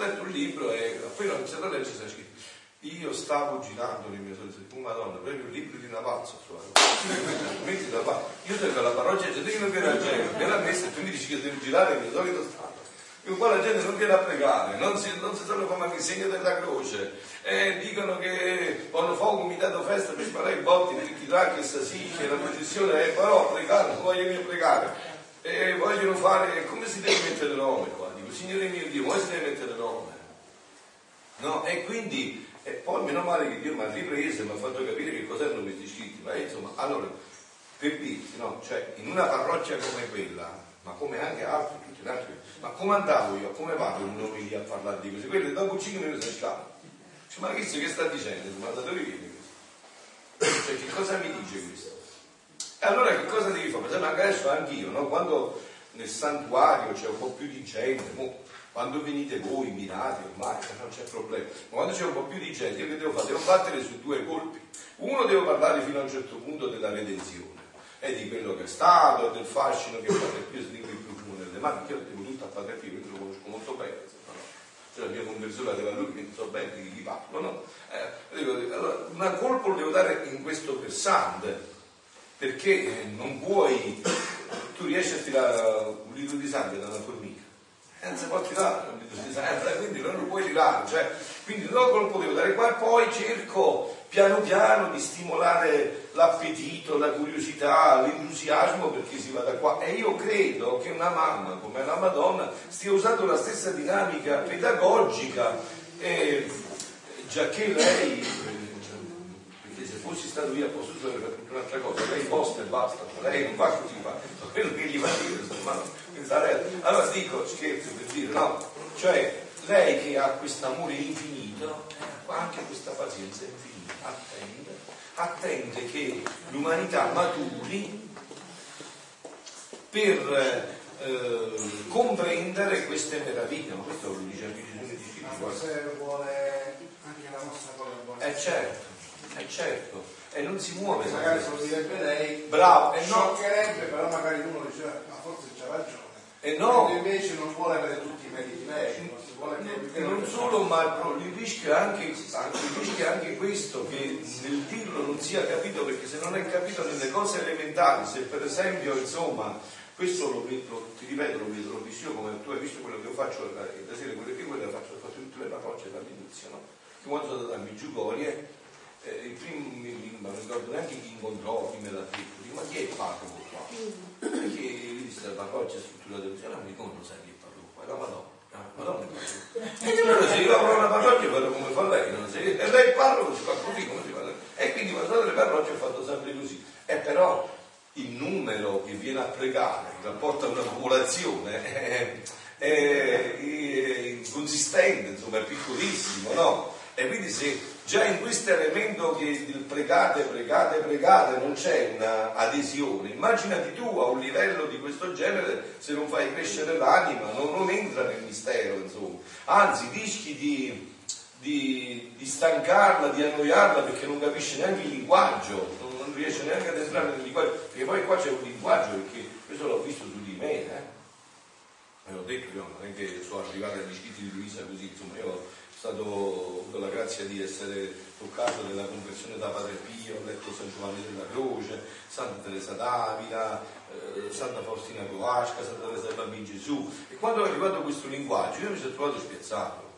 Letto un libro e appena ho iniziato a leggere c'è scritto io stavo girando le mie solite oh madonna, proprio un libro di una pazza metti da parte io tengo la parrocchia e gente che non viene a gente viene a messa e tu mi dici che devo girare il mio solito stato io qua la gente non viene a pregare, non si, non si sanno come il segno della croce, eh, dicono che quando fa un comitato festa per sparare i botti, per chi là che sta sì, che la processione è però pregare, non vogliono pregare, e vogliono fare, come si deve mettere il nome qua? Signore mio Dio, come si deve mettere nome? No? E quindi, e poi meno male che Dio mi ha ripreso e mi ha fatto capire che cos'erano questi scritti, ma insomma, allora, per dirti, no? Cioè, in una parrocchia come quella, ma come anche altri, tutti gli altri, ma come andavo io, come vado in nome lì a parlare di così? Quelli dopo 5 minuti si scappa. Dice, ma questo che sta dicendo? Ma da dove viene questo? Cioè, che cosa mi dice questo? E allora che cosa devi fare? Per esempio, anche adesso anch'io, no? Quando nel santuario c'è un po' più di gente, mo, quando venite voi invitati ormai non c'è problema, ma quando c'è un po' più di gente, io che devo fare? Devo battere su due colpi. Uno devo parlare fino a un certo punto della redenzione e di quello che è stato del fascino che Padre Pio si il profumo nelle mani, che io devo tutto a Padre Pio, quindi lo conosco molto bene, no? cioè la mia conversione aveva lui, quindi so bene di chi parlo, no? Eh, dico, allora, una colpa lo devo dare in questo versante, perché non puoi, tu riesci a tirare un litro di sangue da una formica, e non si può tirare un litro di sangue, quindi non lo puoi tirare, cioè, quindi non lo potevo dare qua poi cerco piano piano di stimolare l'appetito, la curiosità, l'entusiasmo perché si va da qua. E io credo che una mamma come la Madonna stia usando la stessa dinamica pedagogica, eh, già che lei, perché se fossi stato io a posto suo un'altra cosa, lei posta e basta, lei non fa così, fa quello che gli va a dire, insomma, allora dico, scherzo per dire, no, cioè lei che ha questo amore infinito, ha anche questa pazienza infinita attende, attende che l'umanità maturi per eh, comprendere queste meraviglie, ma questo lo dice anche Gesù Ma vuole anche la nostra collaborazione. Eh certo, è certo, e non si muove. Magari se lo direbbe lei, bravo, e no. scioccherebbe, però magari uno dice, ma forse c'ha ragione. E no. invece non vuole avere tutti i meriti lei non solo, ma il rischio, anche, il rischio è anche questo, che nel dirlo non sia capito, perché se non è capito nelle cose elementari, se per esempio, insomma, questo lo vedo, ti ripeto, lo vedo, l'ho visto io come tu hai visto quello che io faccio da sera, quello che io lo faccio, fatto tutte le parrocce dall'inizio, no? Che quando sono andato a Migiugorie, eh, il primo, non mi ricordo neanche chi incontrò, chi me l'ha detto, ma chi è il parroco? qua? Perché vista la parrocchia strutturata così, allora mi come lo sai che parlo qua? La Madonna. Madonna. E allora se io apro una parrocchia vado come fa lei, non si, e lei parlo si fa così come si fa. E quindi quando le parrocchie ho fatto sempre così. E però il numero che viene a pregare in rapporto a una popolazione è, è, è inconsistente, insomma, è piccolissimo, no? E quindi se già in questo elemento che il pregate, pregate, pregate non c'è una adesione, immaginati tu a un livello di questo genere se non fai crescere l'anima, non, non entra nel mistero, insomma. Anzi, rischi di, di, di, stancarla, di annoiarla perché non capisce neanche il linguaggio, non, non, riesce neanche ad entrare nel linguaggio, perché poi qua c'è un linguaggio, perché questo l'ho visto su di me, eh? Me l'ho detto io, non è che sono arrivato agli scritti di Luisa così, insomma, io stato con la grazia di essere toccato nella conversione da Padre Pio, ho letto San Giovanni della Croce, Santa Teresa d'Avila, eh, Santa Faustina Coasca, Santa Teresa del Bambino Gesù. E quando è arrivato questo linguaggio io mi sono trovato spiazzato.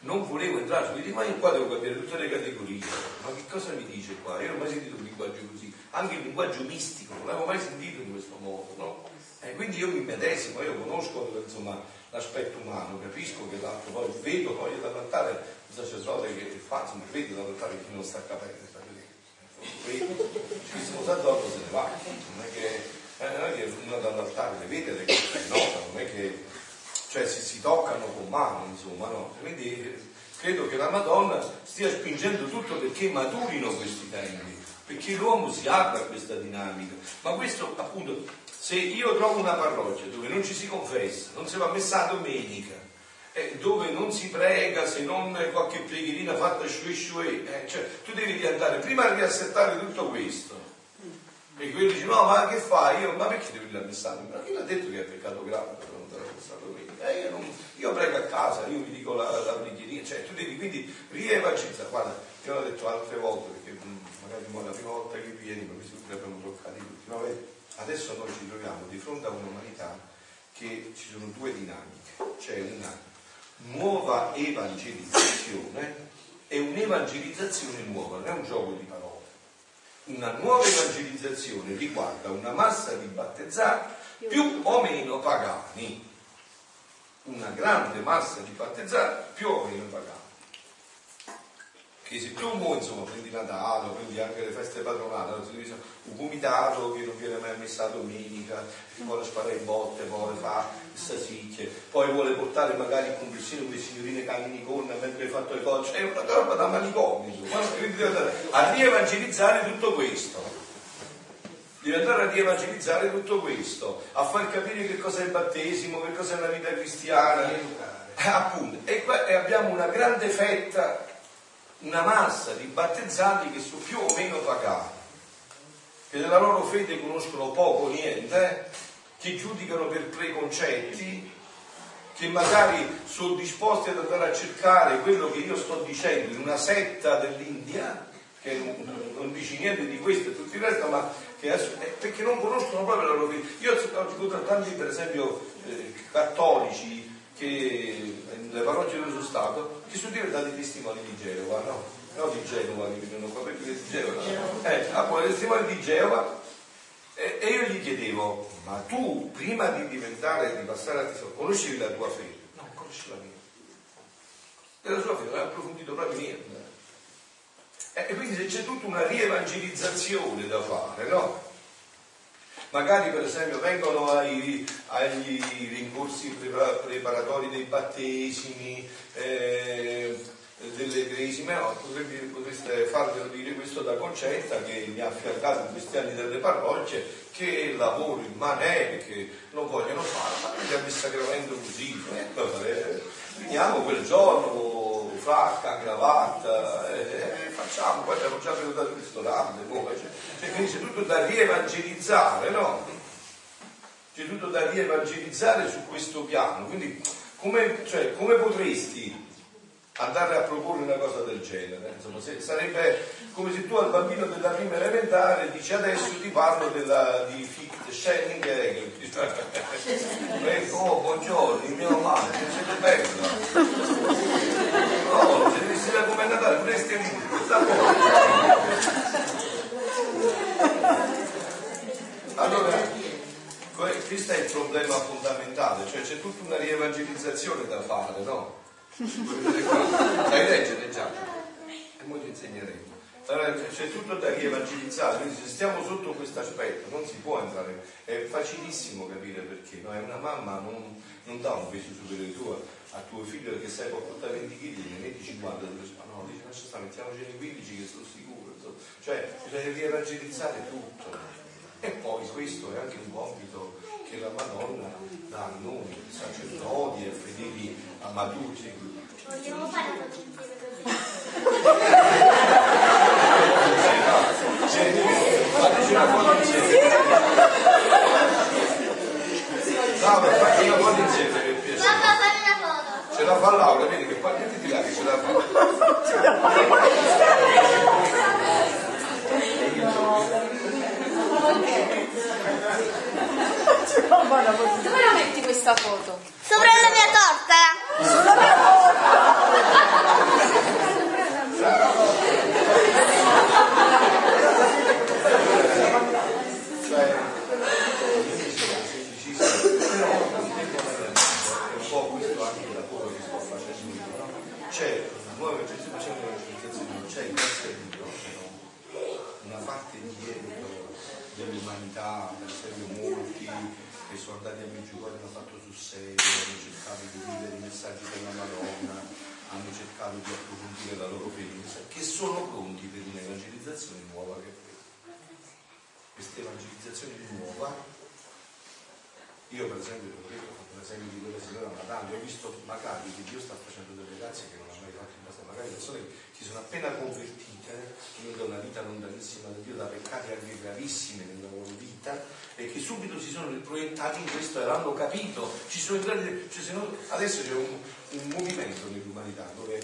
Non volevo entrare, mi dico, ma io qua devo capire tutte le categorie. Ma che cosa mi dice qua? Io non ho mai sentito un linguaggio così, anche il linguaggio mistico, non l'avevo mai sentito in questo modo, no? E quindi io mi medesimo, io conosco insomma, l'aspetto umano, capisco che l'altro poi vedo poi dall'altare il sacerdote che fa, insomma, vedo dall'altare che non sta capendo, sta vedendo. Il sacerdote se ne va, non è che, eh, non è che uno dall'altare le vede le cose, no, non è che cioè si, si toccano con mano, insomma, no? Quindi credo che la Madonna stia spingendo tutto perché maturino questi tempi, perché l'uomo si apra a questa dinamica, ma questo appunto se io trovo una parrocchia dove non ci si confessa, non si va messa a domenica, eh, dove non si prega se non qualche preghierina fatta shue shue, eh, cioè, tu devi andare prima a riassettare tutto questo. E quello dice, no, ma che fai? Io, ma perché devi andare a messa? Ma chi l'ha detto che è peccato grave per non andare a messa domenica? Eh, io, non, io, prego a casa, io mi dico la, la preghierina, cioè tu devi quindi rievangelizzare. Guarda, io l'ho detto altre volte, perché mm, magari la prima volta che vieni, ma questi li abbiamo toccati tutti, no? Vedi? Adesso noi ci troviamo di fronte a un'umanità che ci sono due dinamiche, c'è una nuova evangelizzazione e un'evangelizzazione nuova, non è un gioco di parole. Una nuova evangelizzazione riguarda una massa di battezzati più o meno pagani, una grande massa di battezzati più o meno pagani che se mo, insomma prendi Natale, prendi anche le feste patronali, un comitato che non viene mai messa domenica, che vuole sparare in botte, vuole fare sasicchie, poi vuole portare magari in conversione quelle signorine cammini con mentre hai fatto le cose, è una roba da manicomio, a rievangelizzare tutto questo. Devi andare a rievangelizzare tutto questo, a far capire che cos'è il battesimo, che cos'è la vita cristiana. Eh, appunto, e, qua, e abbiamo una grande fetta una massa di battezzati che sono più o meno pagati, che della loro fede conoscono poco o niente, che giudicano per preconcetti, che magari sono disposti ad andare a cercare quello che io sto dicendo in una setta dell'India, che non, non dice niente di questo e tutto il resto, ma che, perché non conoscono proprio la loro fede. Io ho incontrato tanti, per esempio, eh, cattolici che nelle parrocchie dove sono stato, che sono diventati testimoni di Geova, no? No di Genova, che vengono qua perché di Geova. Eh, appunto, testimoni di Geova. E, e, io gli chiedevo, ma tu prima di diventare, di passare a testimone, conoscevi la tua fede? No, conosci la mia. Della sua fede hai approfondito proprio niente. E, e quindi se c'è tutta una rievangelizzazione da fare, no? Magari per esempio vengono ai, agli rincorsi preparatori dei battesimi, eh, delle cresime, no, potreste farvelo dire questo da Concetta che mi ha affiancato in questi anni delle parrocchie che lavoro immane perché non vogliono fare, ma noi abbiamo il sacramento così, eh, finiamo quel giorno, fracca, cravatta, eh, facciamo, poi abbiamo già prenotato il ristorante, poi, cioè, cioè, quindi c'è tutto da rievangelizzare, no? C'è tutto da rievangelizzare su questo piano, quindi come, cioè, come potresti andare a proporre una cosa del genere. Insomma, se, sarebbe come se tu al bambino della prima elementare dici adesso ti parlo della, di Fichte Schelling Hegel. oh, buongiorno, il mio male, siete bello. No, se devi essere come Natale, potresti allora questo è il problema fondamentale, cioè c'è tutta una rievangelizzazione da fare, no? Sai leggere già? E noi ti insegneremo. Allora, c'è tutto da rievangelizzare, quindi se stiamo sotto questo aspetto non si può entrare, è facilissimo capire perché, no? È una mamma non, non dà un peso superiore tuo a tuo figlio che sai può portare 20 kg, ne metti 50, ma no, dice lascia stare, mettiamoci nei 15 che sono sicuro, insomma. cioè bisogna rievangelizzare tutto. E poi questo è anche un compito che la Madonna dà a noi, sacerdoti e fedeli amaduti. Vogliamo fare Fateci una foto insieme. Laura, facci una foto insieme per piacere. Papà, fammi una foto. Ce la fa Laura, vedi che qua mettiti là che ce la fa. Dove la metti questa foto? Sopra la mia torta. Sulla mia c'è una nuova evangelizzazione non c'è grazie a Dio una parte dietro dell'umanità per esempio molti che sono andati a Meggiugorje hanno fatto sul serio hanno cercato di vivere i messaggi della Madonna hanno cercato di approfondire la loro fede che sono pronti per un'evangelizzazione nuova che è questa. Evangelizzazione nuova io per esempio ho detto per esempio di quella signora Natale ho visto magari che Dio sta facendo delle grazie che non ha mai fatto in passato magari persone che si sono appena convertite lontanissima da Dio da peccati anche gravissimi nella loro vita e che subito si sono proiettati in questo e l'hanno capito. Ci sono entrati cioè, adesso c'è un, un movimento nell'umanità dove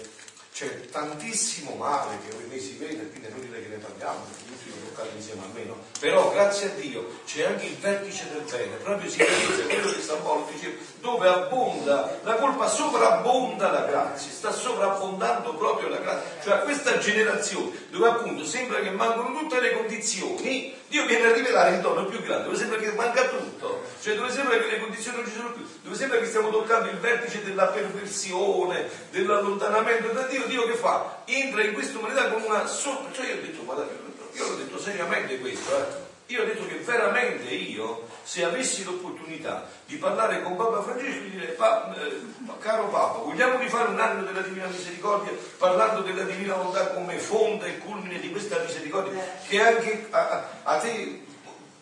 c'è tantissimo male che ormai si vede, quindi è inutile che ne parliamo, tutti lo toccare insieme a me, no? Però grazie a Dio c'è anche il vertice del bene, proprio si realizza quello che San Paolo diceva, dove abbonda, la colpa sovrabbonda la grazia, sta sovrabbondando proprio la grazia, cioè a questa generazione dove appunto sembra che mancano tutte le condizioni, Dio viene a rivelare il dono più grande, dove sembra che manca tutto, cioè dove sembra che le condizioni non ci sono più, dove sembra che stiamo toccando il vertice della perversione, dell'allontanamento da Dio, Dio che fa? Entra in questa umanità con una sopra, cioè io ho detto, guarda, io l'ho detto seriamente questo, eh? Io ho detto che veramente io, se avessi l'opportunità di parlare con Papa Francesco, gli direi, pa, eh, caro Papa, vogliamo rifare un anno della Divina Misericordia parlando della Divina Volontà come fonte e culmine di questa misericordia, che anche a, a te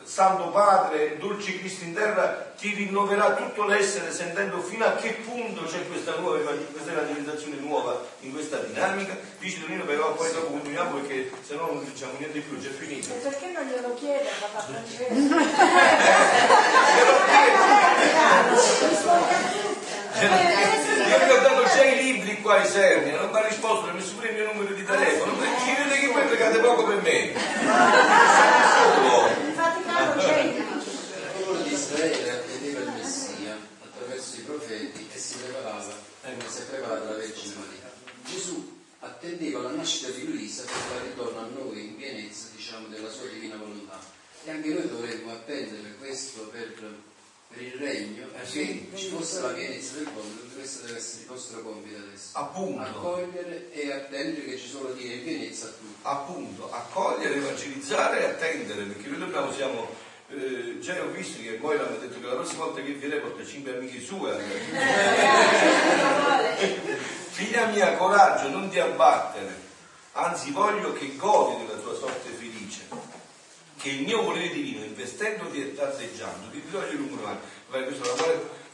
Santo Padre, dolce Cristo in terra, ti rinnoverà tutto l'essere sentendo fino a che punto c'è questa nuova questa evangelizzazione nuova in questa dinamica. Dici Tonino però poi dopo continuiamo perché se no non diciamo niente più, c'è finito. E perché non glielo chiede papà Francesco? Io vi ho dato già i libri qua ai servi, non mi ha risposto, mi ha messo pure il mio numero di telefono, scrivete che voi pregate poco per me. Solo. Il popolo di Israele attendeva il Messia attraverso i profeti e si preparava, come si è preparata la Vergine Maria. Gesù attendeva la nascita di Luisa per la ritorno a noi in pienezza diciamo, della sua divina volontà. E anche noi dovremmo attendere questo per, per il regno, perché ci fosse la pienezza del mondo, questo deve essere il nostro compito adesso. Appunto. Accogliere e attendere che ci sono dire in pienezza a tutti. Appunto, accogliere, evangelizzare e attendere, perché noi dobbiamo, siamo eh, già ho visto che poi l'hanno detto che la prossima volta che viene porta cinque amiche sue. Figlia mia, coraggio, non ti abbattere, anzi voglio che godi della tua sorte felice, che il mio volere divino, investendoti e tardeggiando, ti dirò io lungo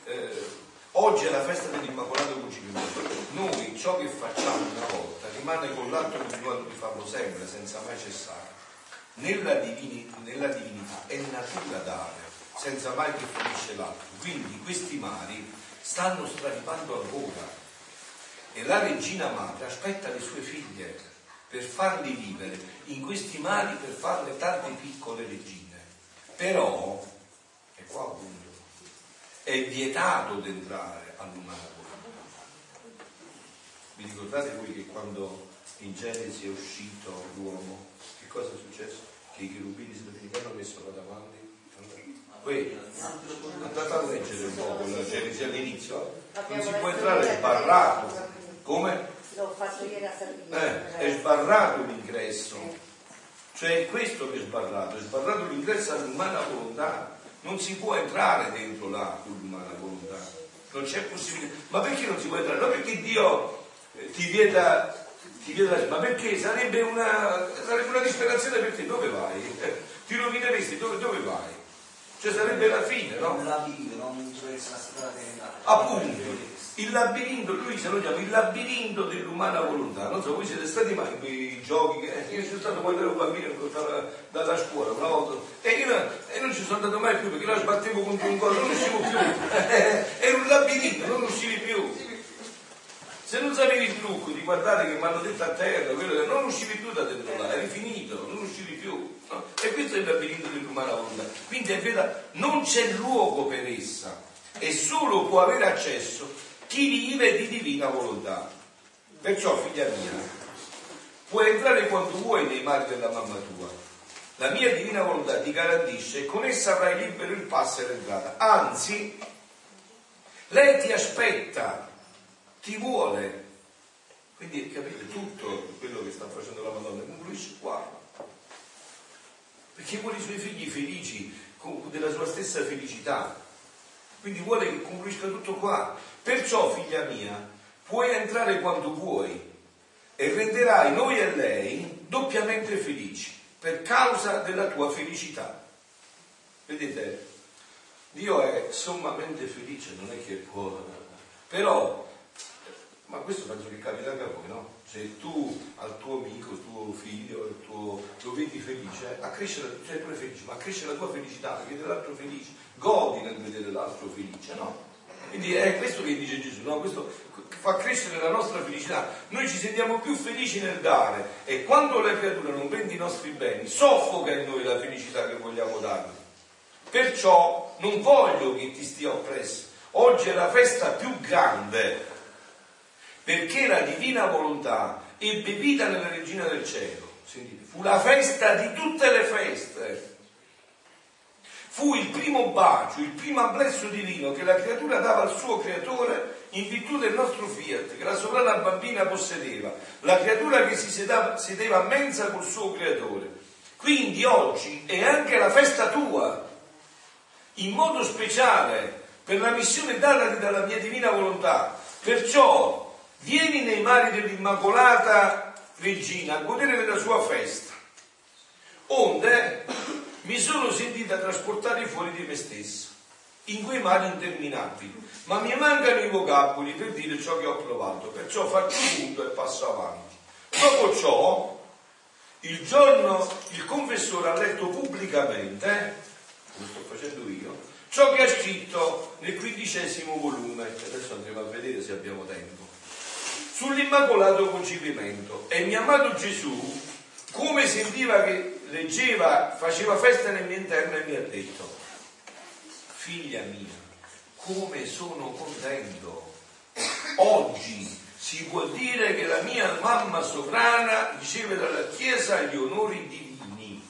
eh, Oggi è la festa dell'Immacolato Concilio. Noi ciò che facciamo una volta rimane con l'altro continuando di farlo sempre, senza mai cessare nella, divini, nella divinità è natura dare, senza mai che finisce l'altro. Quindi questi mari stanno straripando ancora e la regina madre aspetta le sue figlie per farli vivere in questi mari, per farle tante piccole regine. Però, e qua appunto, è vietato di entrare all'umano. Vi ricordate voi che quando in Genesi è uscito l'uomo, cosa è successo? Che i cherubini si hanno messo là davanti? Poi, andate a leggere un po' quello Genesi all'inizio, non si può entrare sbarrato. Come? L'ho fatto ieri a Eh, è sbarrato l'ingresso. Cioè è questo che è sbarrato, è sbarrato l'ingresso all'umana volontà. Non si può entrare dentro là con l'umana volontà. Non c'è possibilità. Ma perché non si può entrare? Non perché Dio eh, ti vieta, ti vieta ma perché sarebbe una, sarebbe una disperazione per te. Dove vai? ti rovineresti, dove, dove vai? Cioè sarebbe la fine, no? Un labirinto, non la strada Appunto il labirinto, lui se lo chiama il labirinto dell'umana volontà. Non so, voi siete stati mai in quei giochi che io sono stato quando ero bambino dalla, dalla scuola una volta e io e non ci sono andato mai più perché là sbattevo contro un collo, non uscivo più. Era un labirinto, non uscivi più. Se non sapevi il trucco di guardare che mi hanno detto a terra, quello, non uscivi più da dentro là, eri finito, non uscivi più. No? E questo è il labirinto dell'umana volontà. Quindi è vero, non c'è luogo per essa e solo può avere accesso chi vive di divina volontà. Perciò, figlia mia, puoi entrare quando vuoi nei mari della mamma tua. La mia divina volontà ti garantisce e con essa avrai libero il passo e l'entrata. Anzi, lei ti aspetta, ti vuole. Quindi capite tutto quello che sta facendo la Madonna, concluisce qua. Perché vuole i suoi figli felici, della sua stessa felicità. Quindi vuole che concluisca tutto qua. Perciò, figlia mia, puoi entrare quando vuoi e renderai noi e lei doppiamente felici per causa della tua felicità. Vedete, Dio è sommamente felice, non è che può... Però, ma questo penso che capita anche a voi, no? Se tu al tuo amico, al tuo figlio, al tuo, lo vedi felice, a crescere, sei pure felice, ma cresce la tua felicità, vedi l'altro felice, godi nel vedere l'altro felice, no? Quindi è questo che dice Gesù, no? questo fa crescere la nostra felicità. Noi ci sentiamo più felici nel dare e quando la creatura non vende i nostri beni, soffoca in noi la felicità che vogliamo dargli. Perciò non voglio che ti stia oppresso. Oggi è la festa più grande perché la divina volontà ebbe vita nella regina del cielo. Sentite, fu la festa di tutte le feste fu il primo bacio, il primo amplesso divino che la creatura dava al suo creatore in virtù del nostro fiat che la sovrana bambina possedeva, la creatura che si sedeva, sedeva a mensa col suo creatore. Quindi oggi è anche la festa tua, in modo speciale, per la missione datati dalla mia divina volontà. Perciò vieni nei mari dell'Immacolata Regina a godere della sua festa. Onde mi sono sentita trasportare fuori di me stesso, in quei mari interminabili, ma mi mancano i vocaboli per dire ciò che ho provato, perciò faccio un punto e passo avanti. Dopo ciò, il giorno il confessore ha letto pubblicamente, lo sto facendo io, ciò che ha scritto nel quindicesimo volume, adesso andremo a vedere se abbiamo tempo, sull'immacolato concepimento. E mio amato Gesù, come sentiva che leggeva, faceva festa nel mio interno e mi ha detto, figlia mia, come sono contento. Oggi si può dire che la mia mamma sovrana riceve dalla Chiesa gli onori divini,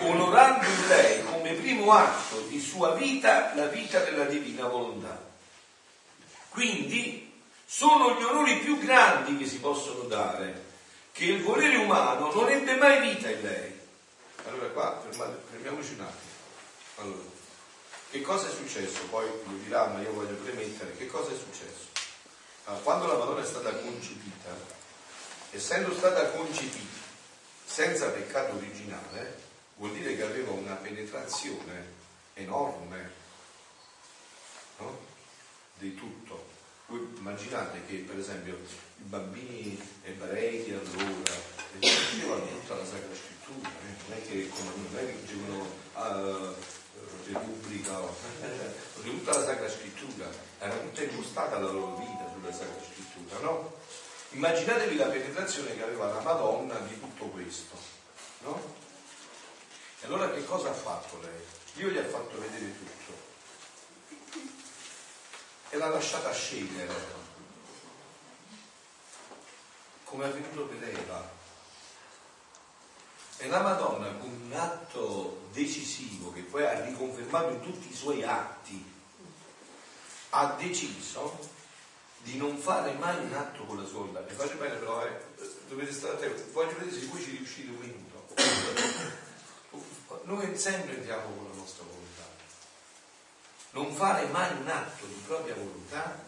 onorando in lei come primo atto di sua vita la vita della divina volontà. Quindi sono gli onori più grandi che si possono dare che il volere umano non ebbe mai vita in lei. Allora qua fermate, fermiamoci un attimo. Allora, che cosa è successo? Poi lo dirà, ma io voglio premettere, che cosa è successo? Allora, quando la Madonna è stata concepita, essendo stata concepita senza peccato originale, vuol dire che aveva una penetrazione enorme no? di tutto. Voi immaginate che per esempio i bambini ebrei di allora leggevano tutta la Sacra Scrittura, eh? non è che non è che leggevano uh, Repubblica, eh? tutta la Sacra Scrittura, era tutta impostata la loro vita sulla Sacra Scrittura, no? Immaginatevi la penetrazione che aveva la Madonna di tutto questo, no? E allora che cosa ha fatto lei? Dio gli ha fatto vedere tutto e l'ha lasciata scegliere come è avvenuto per Eva. E la Madonna con un atto decisivo che poi ha riconfermato in tutti i suoi atti, ha deciso di non fare mai un atto con la volontà. E faccio bene però, eh, dovete stare attenti, voglio vedere se voi ci riuscite un minuto. Noi sempre entriamo con. Non fare mai un atto di propria volontà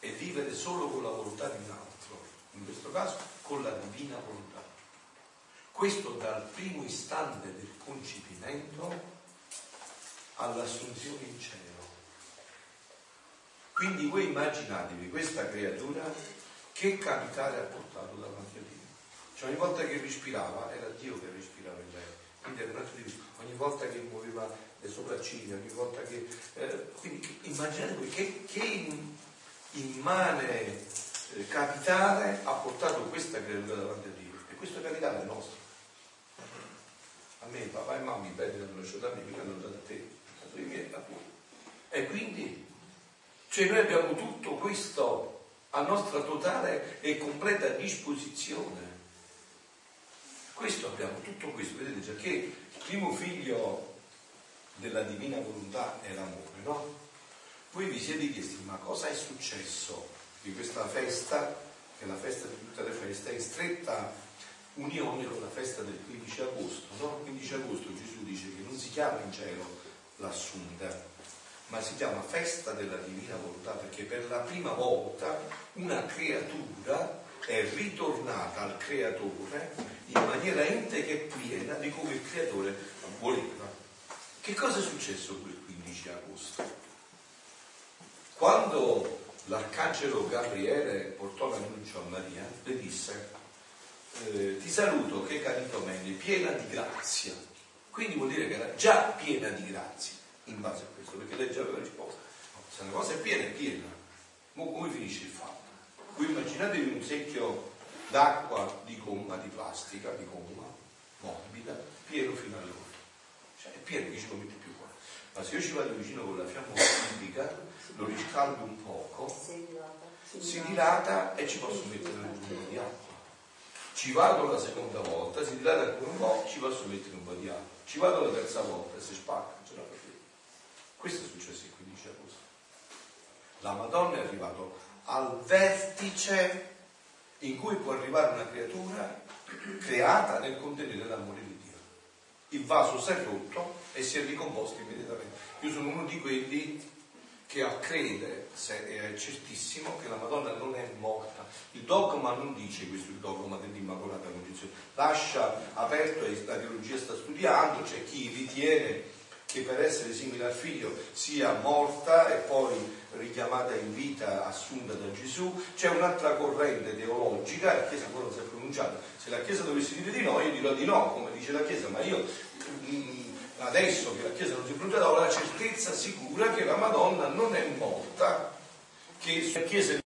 e vivere solo con la volontà di un altro, in questo caso con la divina volontà. Questo dal primo istante del concepimento all'assunzione in cielo. Quindi voi immaginatevi questa creatura che capitale ha portato davanti a Dio. Cioè ogni volta che respirava era Dio che respirava in lei. Quindi era un atto di ogni volta che muoveva le sopracciglia, ogni volta che. Eh, quindi immaginate voi che, che immane eh, capitale ha portato questa creatura davanti a Dio. E questo capitale è nostro. A me papà e mamma mi hanno lasciato a me, mica hanno dato te, dato i miei a E quindi, cioè noi abbiamo tutto questo a nostra totale e completa disposizione. Questo abbiamo, tutto questo, vedete già che il primo figlio della divina volontà è l'amore, no? Voi vi siete chiesti ma cosa è successo di questa festa, che è la festa di tutte le feste, in stretta unione con la festa del 15 agosto. No? Il 15 agosto Gesù dice che non si chiama in cielo l'assunta, ma si chiama festa della divina volontà, perché per la prima volta una creatura è ritornata al creatore in maniera integra e piena di come il creatore voleva. Che cosa è successo quel 15 agosto? Quando l'arcangelo Gabriele portò l'annuncio a Maria, le disse, eh, ti saluto che caritomene, piena di grazia. Quindi vuol dire che era già piena di grazia, in base a questo, perché lei già aveva risposto. Se una cosa è piena, è piena. Ma come finisce il fatto? Voi immaginatevi un secchio d'acqua di gomma, di plastica, di gomma, morbida, pieno fino all'ora. Cioè è pieno che ci lo mette più qua. Ma se io ci vado vicino con la fiamma pubblica, lo riscaldo un poco, si dilata e ci posso mettere un po' di acqua. Ci vado la seconda volta, si dilata ancora un po', ci posso mettere un po' di acqua. Ci vado la terza volta, si spacca, ce la fa più. Questo è successo il 15 agosto. La Madonna è arrivata al vertice in cui può arrivare una creatura creata nel contenere l'amore di Dio. Il vaso si è rotto e si è ricomposto immediatamente. Io sono uno di quelli che crede, è certissimo, che la Madonna non è morta. Il dogma non dice questo, il dogma dell'Immacolata Concezione. Lascia aperto, e la teologia sta studiando, c'è chi ritiene che per essere simile al figlio sia morta e poi richiamata in vita, assunta da Gesù. C'è un'altra corrente teologica, la Chiesa ancora non si è pronunciata. Se la Chiesa dovesse dire di no, io dirò di no, come dice la Chiesa, ma io mm, adesso che la Chiesa non si è pronunciata, ho la certezza sicura che la Madonna non è morta, che la Chiesa